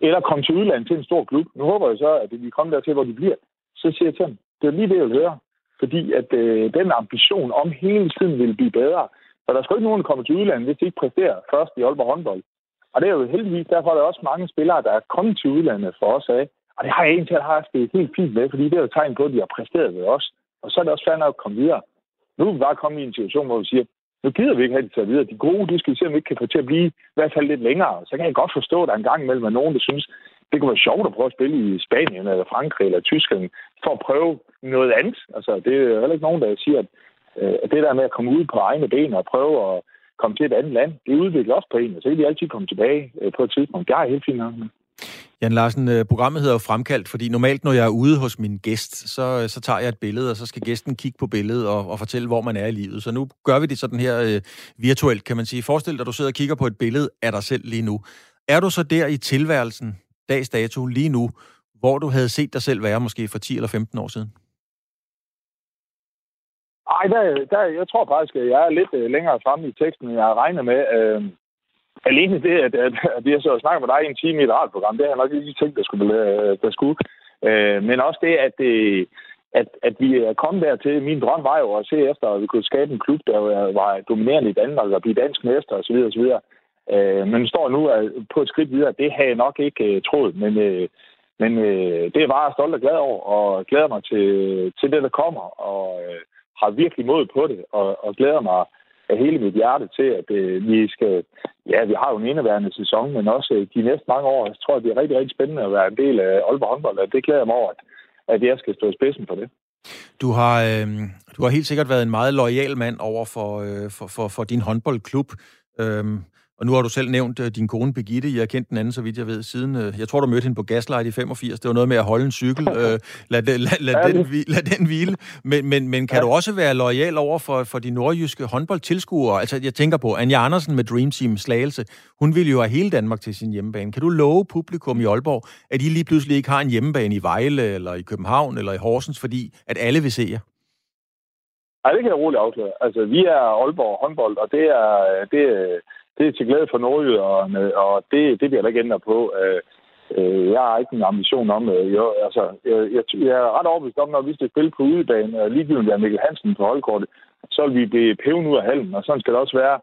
Speaker 2: eller komme til udlandet til en stor klub. Nu håber jeg så, at vi kommer dertil, hvor de bliver. Så siger jeg til dem, det er lige det, jeg vil høre. Fordi at øh, den ambition om hele tiden vil blive bedre. For der skal ikke nogen, der kommer til udlandet, hvis de ikke præsterer først i Aalborg håndbold. Og det er jo heldigvis, derfor er der også mange spillere, der er kommet til udlandet for os af. Og det har jeg egentlig har det helt fint med, fordi det er jo et tegn på, at de har præsteret ved os. Og så er det også færdigt at komme videre. Nu er vi bare kommet i en situation, hvor vi siger, nu gider vi ikke have de taget videre. De gode, de skal vi se, om vi ikke kan få til at blive i hvert fald lidt længere. Så kan jeg godt forstå, at der en gang imellem er nogen, der synes, det kunne være sjovt at prøve at spille i Spanien eller Frankrig eller Tyskland for at prøve noget andet. Altså, det er heller ikke nogen, der siger, at, øh, det der med at komme ud på egne ben og prøve at komme til et andet land, det udvikler også på en, og så kan de altid komme tilbage øh, på et tidspunkt. Jeg er helt fint med.
Speaker 1: Jan Larsen, øh, programmet hedder jo Fremkaldt, fordi normalt, når jeg er ude hos min gæst, så, øh, så tager jeg et billede, og så skal gæsten kigge på billedet og, og fortælle, hvor man er i livet. Så nu gør vi det sådan her øh, virtuelt, kan man sige. Forestil dig, at du sidder og kigger på et billede af dig selv lige nu. Er du så der i tilværelsen, dags dato, lige nu, hvor du havde set dig selv være måske for 10 eller 15 år siden?
Speaker 2: Ej, der, der, jeg tror faktisk, at jeg er lidt øh, længere fremme i teksten, end jeg regnet med. Øh, alene det, at, at, at vi har så snakket med dig i en time i et radioprogram, det har jeg nok ikke tænkt, der skulle. Øh, der skulle. Øh, men også det, at, det, at, at vi er kommet dertil. Min drøm var jo at se efter, at vi kunne skabe en klub, der var dominerende i Danmark og blive dansk mester osv. osv. Øh, men står nu på et skridt videre. Det har jeg nok ikke uh, troet, men, uh, men øh, det er bare stolt og glad over, og glæder mig til, til det, der kommer, og øh, har virkelig mod på det, og, og glæder mig af hele mit hjerte til, at øh, vi skal... Ja, vi har jo en indeværende sæson, men også øh, de næste mange år, jeg tror jeg, det er rigtig, rigtig spændende at være en del af Aalborg håndbold, og det glæder jeg mig over, at, at jeg skal stå i spidsen for det.
Speaker 1: Du har, øh, du har helt sikkert været en meget lojal mand over for, øh, for, for, for din håndboldklub. Øh, og nu har du selv nævnt uh, din kone Begitte. Jeg har kendt den anden, så vidt jeg ved, siden... Uh, jeg tror, du mødte hende på Gaslight i 85. Det var noget med at holde en cykel. Uh, lad, lad, lad, lad, den, lad den hvile. Men, men, men kan ja. du også være lojal over for, for de nordjyske håndboldtilskuere? Altså, jeg tænker på Anja Andersen med Dream Team Slagelse. Hun ville jo have hele Danmark til sin hjemmebane. Kan du love publikum i Aalborg, at I lige pludselig ikke har en hjemmebane i Vejle, eller i København, eller i Horsens, fordi at alle vil se jer?
Speaker 2: Nej, det kan jeg roligt afsløre. Altså, vi er Aalborg håndbold, og det er, det, det er til glæde for nordjyderne, og det, det bliver der ikke ændret på. Øh, øh, jeg har ikke en ambition om, øh, jo, altså, jeg, jeg, jeg er ret overbevist om, når vi skal spille på udebane, og ligegyldigt er Mikkel Hansen på holdkortet, så vil vi blive pæven ud af hallen, og sådan skal det også være.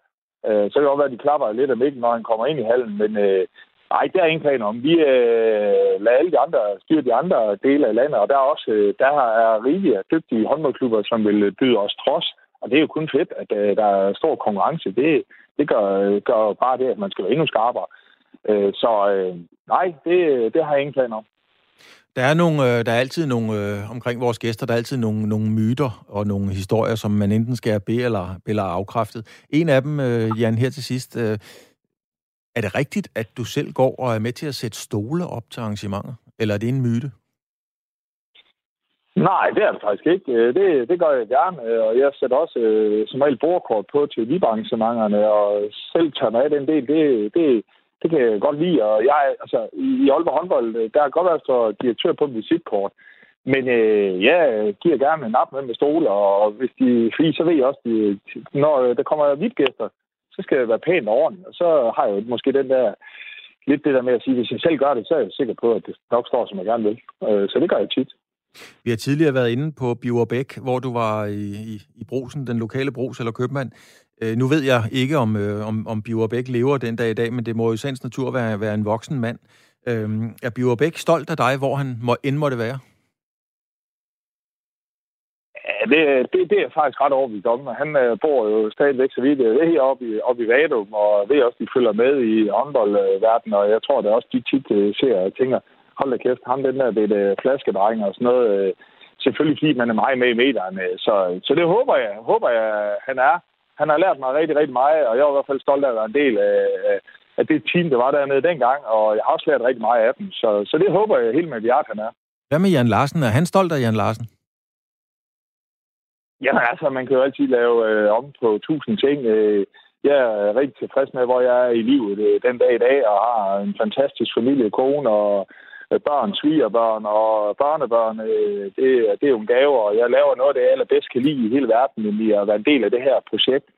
Speaker 2: Øh, så kan det også være, at de klapper lidt af Mikkel, når han kommer ind i hallen, men øh, nej, der er ingen plan om. Vi øh, lader alle de andre styre de andre dele af landet, og der er også øh, der er rigelige dygtige håndboldklubber, som vil byde os trods, og det er jo kun fedt, at øh, der er stor konkurrence. Det, det gør, gør bare det, at man skal være endnu skarpere. Øh, så øh, nej, det, det har jeg ingen planer om.
Speaker 1: Der er, nogle, øh, der er altid nogle, øh, omkring vores gæster, der er altid nogle, nogle myter og nogle historier, som man enten skal be eller, eller afkræftet. En af dem, øh, Jan, her til sidst. Øh, er det rigtigt, at du selv går og er med til at sætte stole op til arrangementer? Eller er det en myte?
Speaker 2: Nej, det er det faktisk ikke. Øh, det, det gør jeg gerne, øh, og jeg sætter også øh, som regel bordkort på til vibarrangementerne, og selv tager mig af den del. Det, det, det kan jeg godt lide, og jeg, altså, i Aalborg håndbold, øh, der er godt været så direktør på et visitkort, men øh, jeg giver gerne en nap med med stole, og hvis de fordi så ved jeg også, de, når der kommer VIP-gæster, så skal det være pænt og ordentligt, og så har jeg jo måske den der, lidt det der med at sige, hvis jeg selv gør det, så er jeg sikker på, at det nok står, som jeg gerne vil. Så det gør jeg tit.
Speaker 1: Vi har tidligere været inde på Biverbæk, hvor du var i, i, i brusen, den lokale brus eller købmand. Øh, nu ved jeg ikke, om, øh, om, om Biverbæk lever den dag i dag, men det må i sagens natur være, være en voksen mand. Øh, er Biverbæk stolt af dig, hvor han må, end måtte være?
Speaker 2: Ja, det, det, det er faktisk ret overbevist om. Han øh, bor jo stadigvæk så vidt det er oppe i, oppe i Vadum, og ved også, de følger med i håndboldverdenen, og jeg tror, da også de tit øh, ser og tænker, hold da kæft, ham den der det er flaskedreng og sådan noget. Øh, selvfølgelig fordi man er meget med i medierne. Så, så det håber jeg, håber jeg, han er. Han har lært mig rigtig, rigtig meget, og jeg er i hvert fald stolt af at være en del af, af det team, der var dernede dengang, og jeg har også lært rigtig meget af dem. Så, så det håber jeg helt med hjerte, han er.
Speaker 1: Hvad med Jan Larsen? Er han stolt af Jan Larsen?
Speaker 2: Jamen altså, man kan jo altid lave øh, om på tusind ting. Øh, jeg er rigtig tilfreds med, hvor jeg er i livet øh, den dag i dag, og har en fantastisk familie, kone og Øh, børn, svigerbørn og børnebørn. Øh, det, det er jo en gave, og jeg laver noget af det, jeg allerbedst kan lide i hele verden, nemlig at være en del af det her projekt.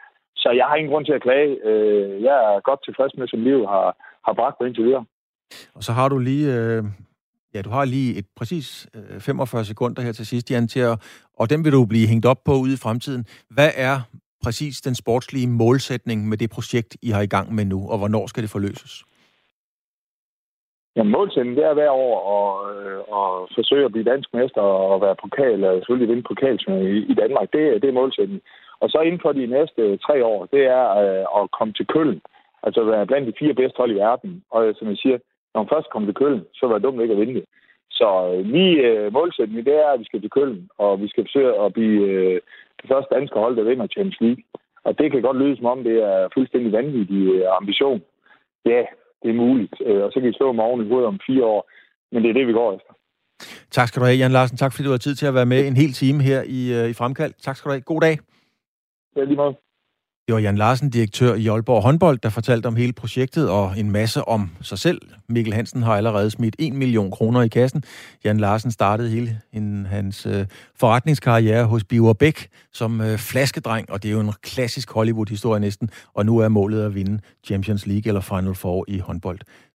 Speaker 2: Så jeg har ingen grund til at klage. Øh, jeg er godt tilfreds med, som livet har, har bragt mig indtil videre.
Speaker 1: Og så har du lige... Øh... Ja, du har lige et præcis øh, 45 sekunder her til sidst, Jan, til at, og den vil du blive hængt op på ude i fremtiden. Hvad er præcis den sportslige målsætning med det projekt, I har i gang med nu, og hvornår skal det forløses?
Speaker 2: Jamen, målsætningen det er hver år at, øh, at forsøge at blive dansk mester og være pokal, og selvfølgelig vinde pokalsmænd i, i Danmark. Det, det er målsætningen. Og så inden for de næste tre år, det er øh, at komme til Køln. Altså være blandt de fire bedste hold i verden. Og som jeg siger, når man først kommer til Køln, så var det dumt ikke at vinde det. Så lige øh, målsætningen, det er, at vi skal til Køln, og vi skal forsøge at blive det første danske hold, der vinder Champions League. Og det kan godt lyde som om, det er fuldstændig vanvittig ambition. Ja, det er muligt. Øh, og så kan vi stå med oven i hovedet om fire år. Men det er det, vi går efter.
Speaker 1: Tak skal du have, Jan Larsen. Tak fordi du har tid til at være med en hel time her i, øh, i Fremkald. Tak skal du have. God dag.
Speaker 2: Ja, lige måde.
Speaker 1: Det var Jan Larsen, direktør i Aalborg håndbold, der fortalte om hele projektet og en masse om sig selv. Mikkel Hansen har allerede smidt 1 million kroner i kassen. Jan Larsen startede hele en, hans øh, forretningskarriere hos Biver Bæk som øh, flaskedreng, og det er jo en klassisk Hollywood-historie næsten, og nu er målet at vinde Champions League eller Final Four i håndbold.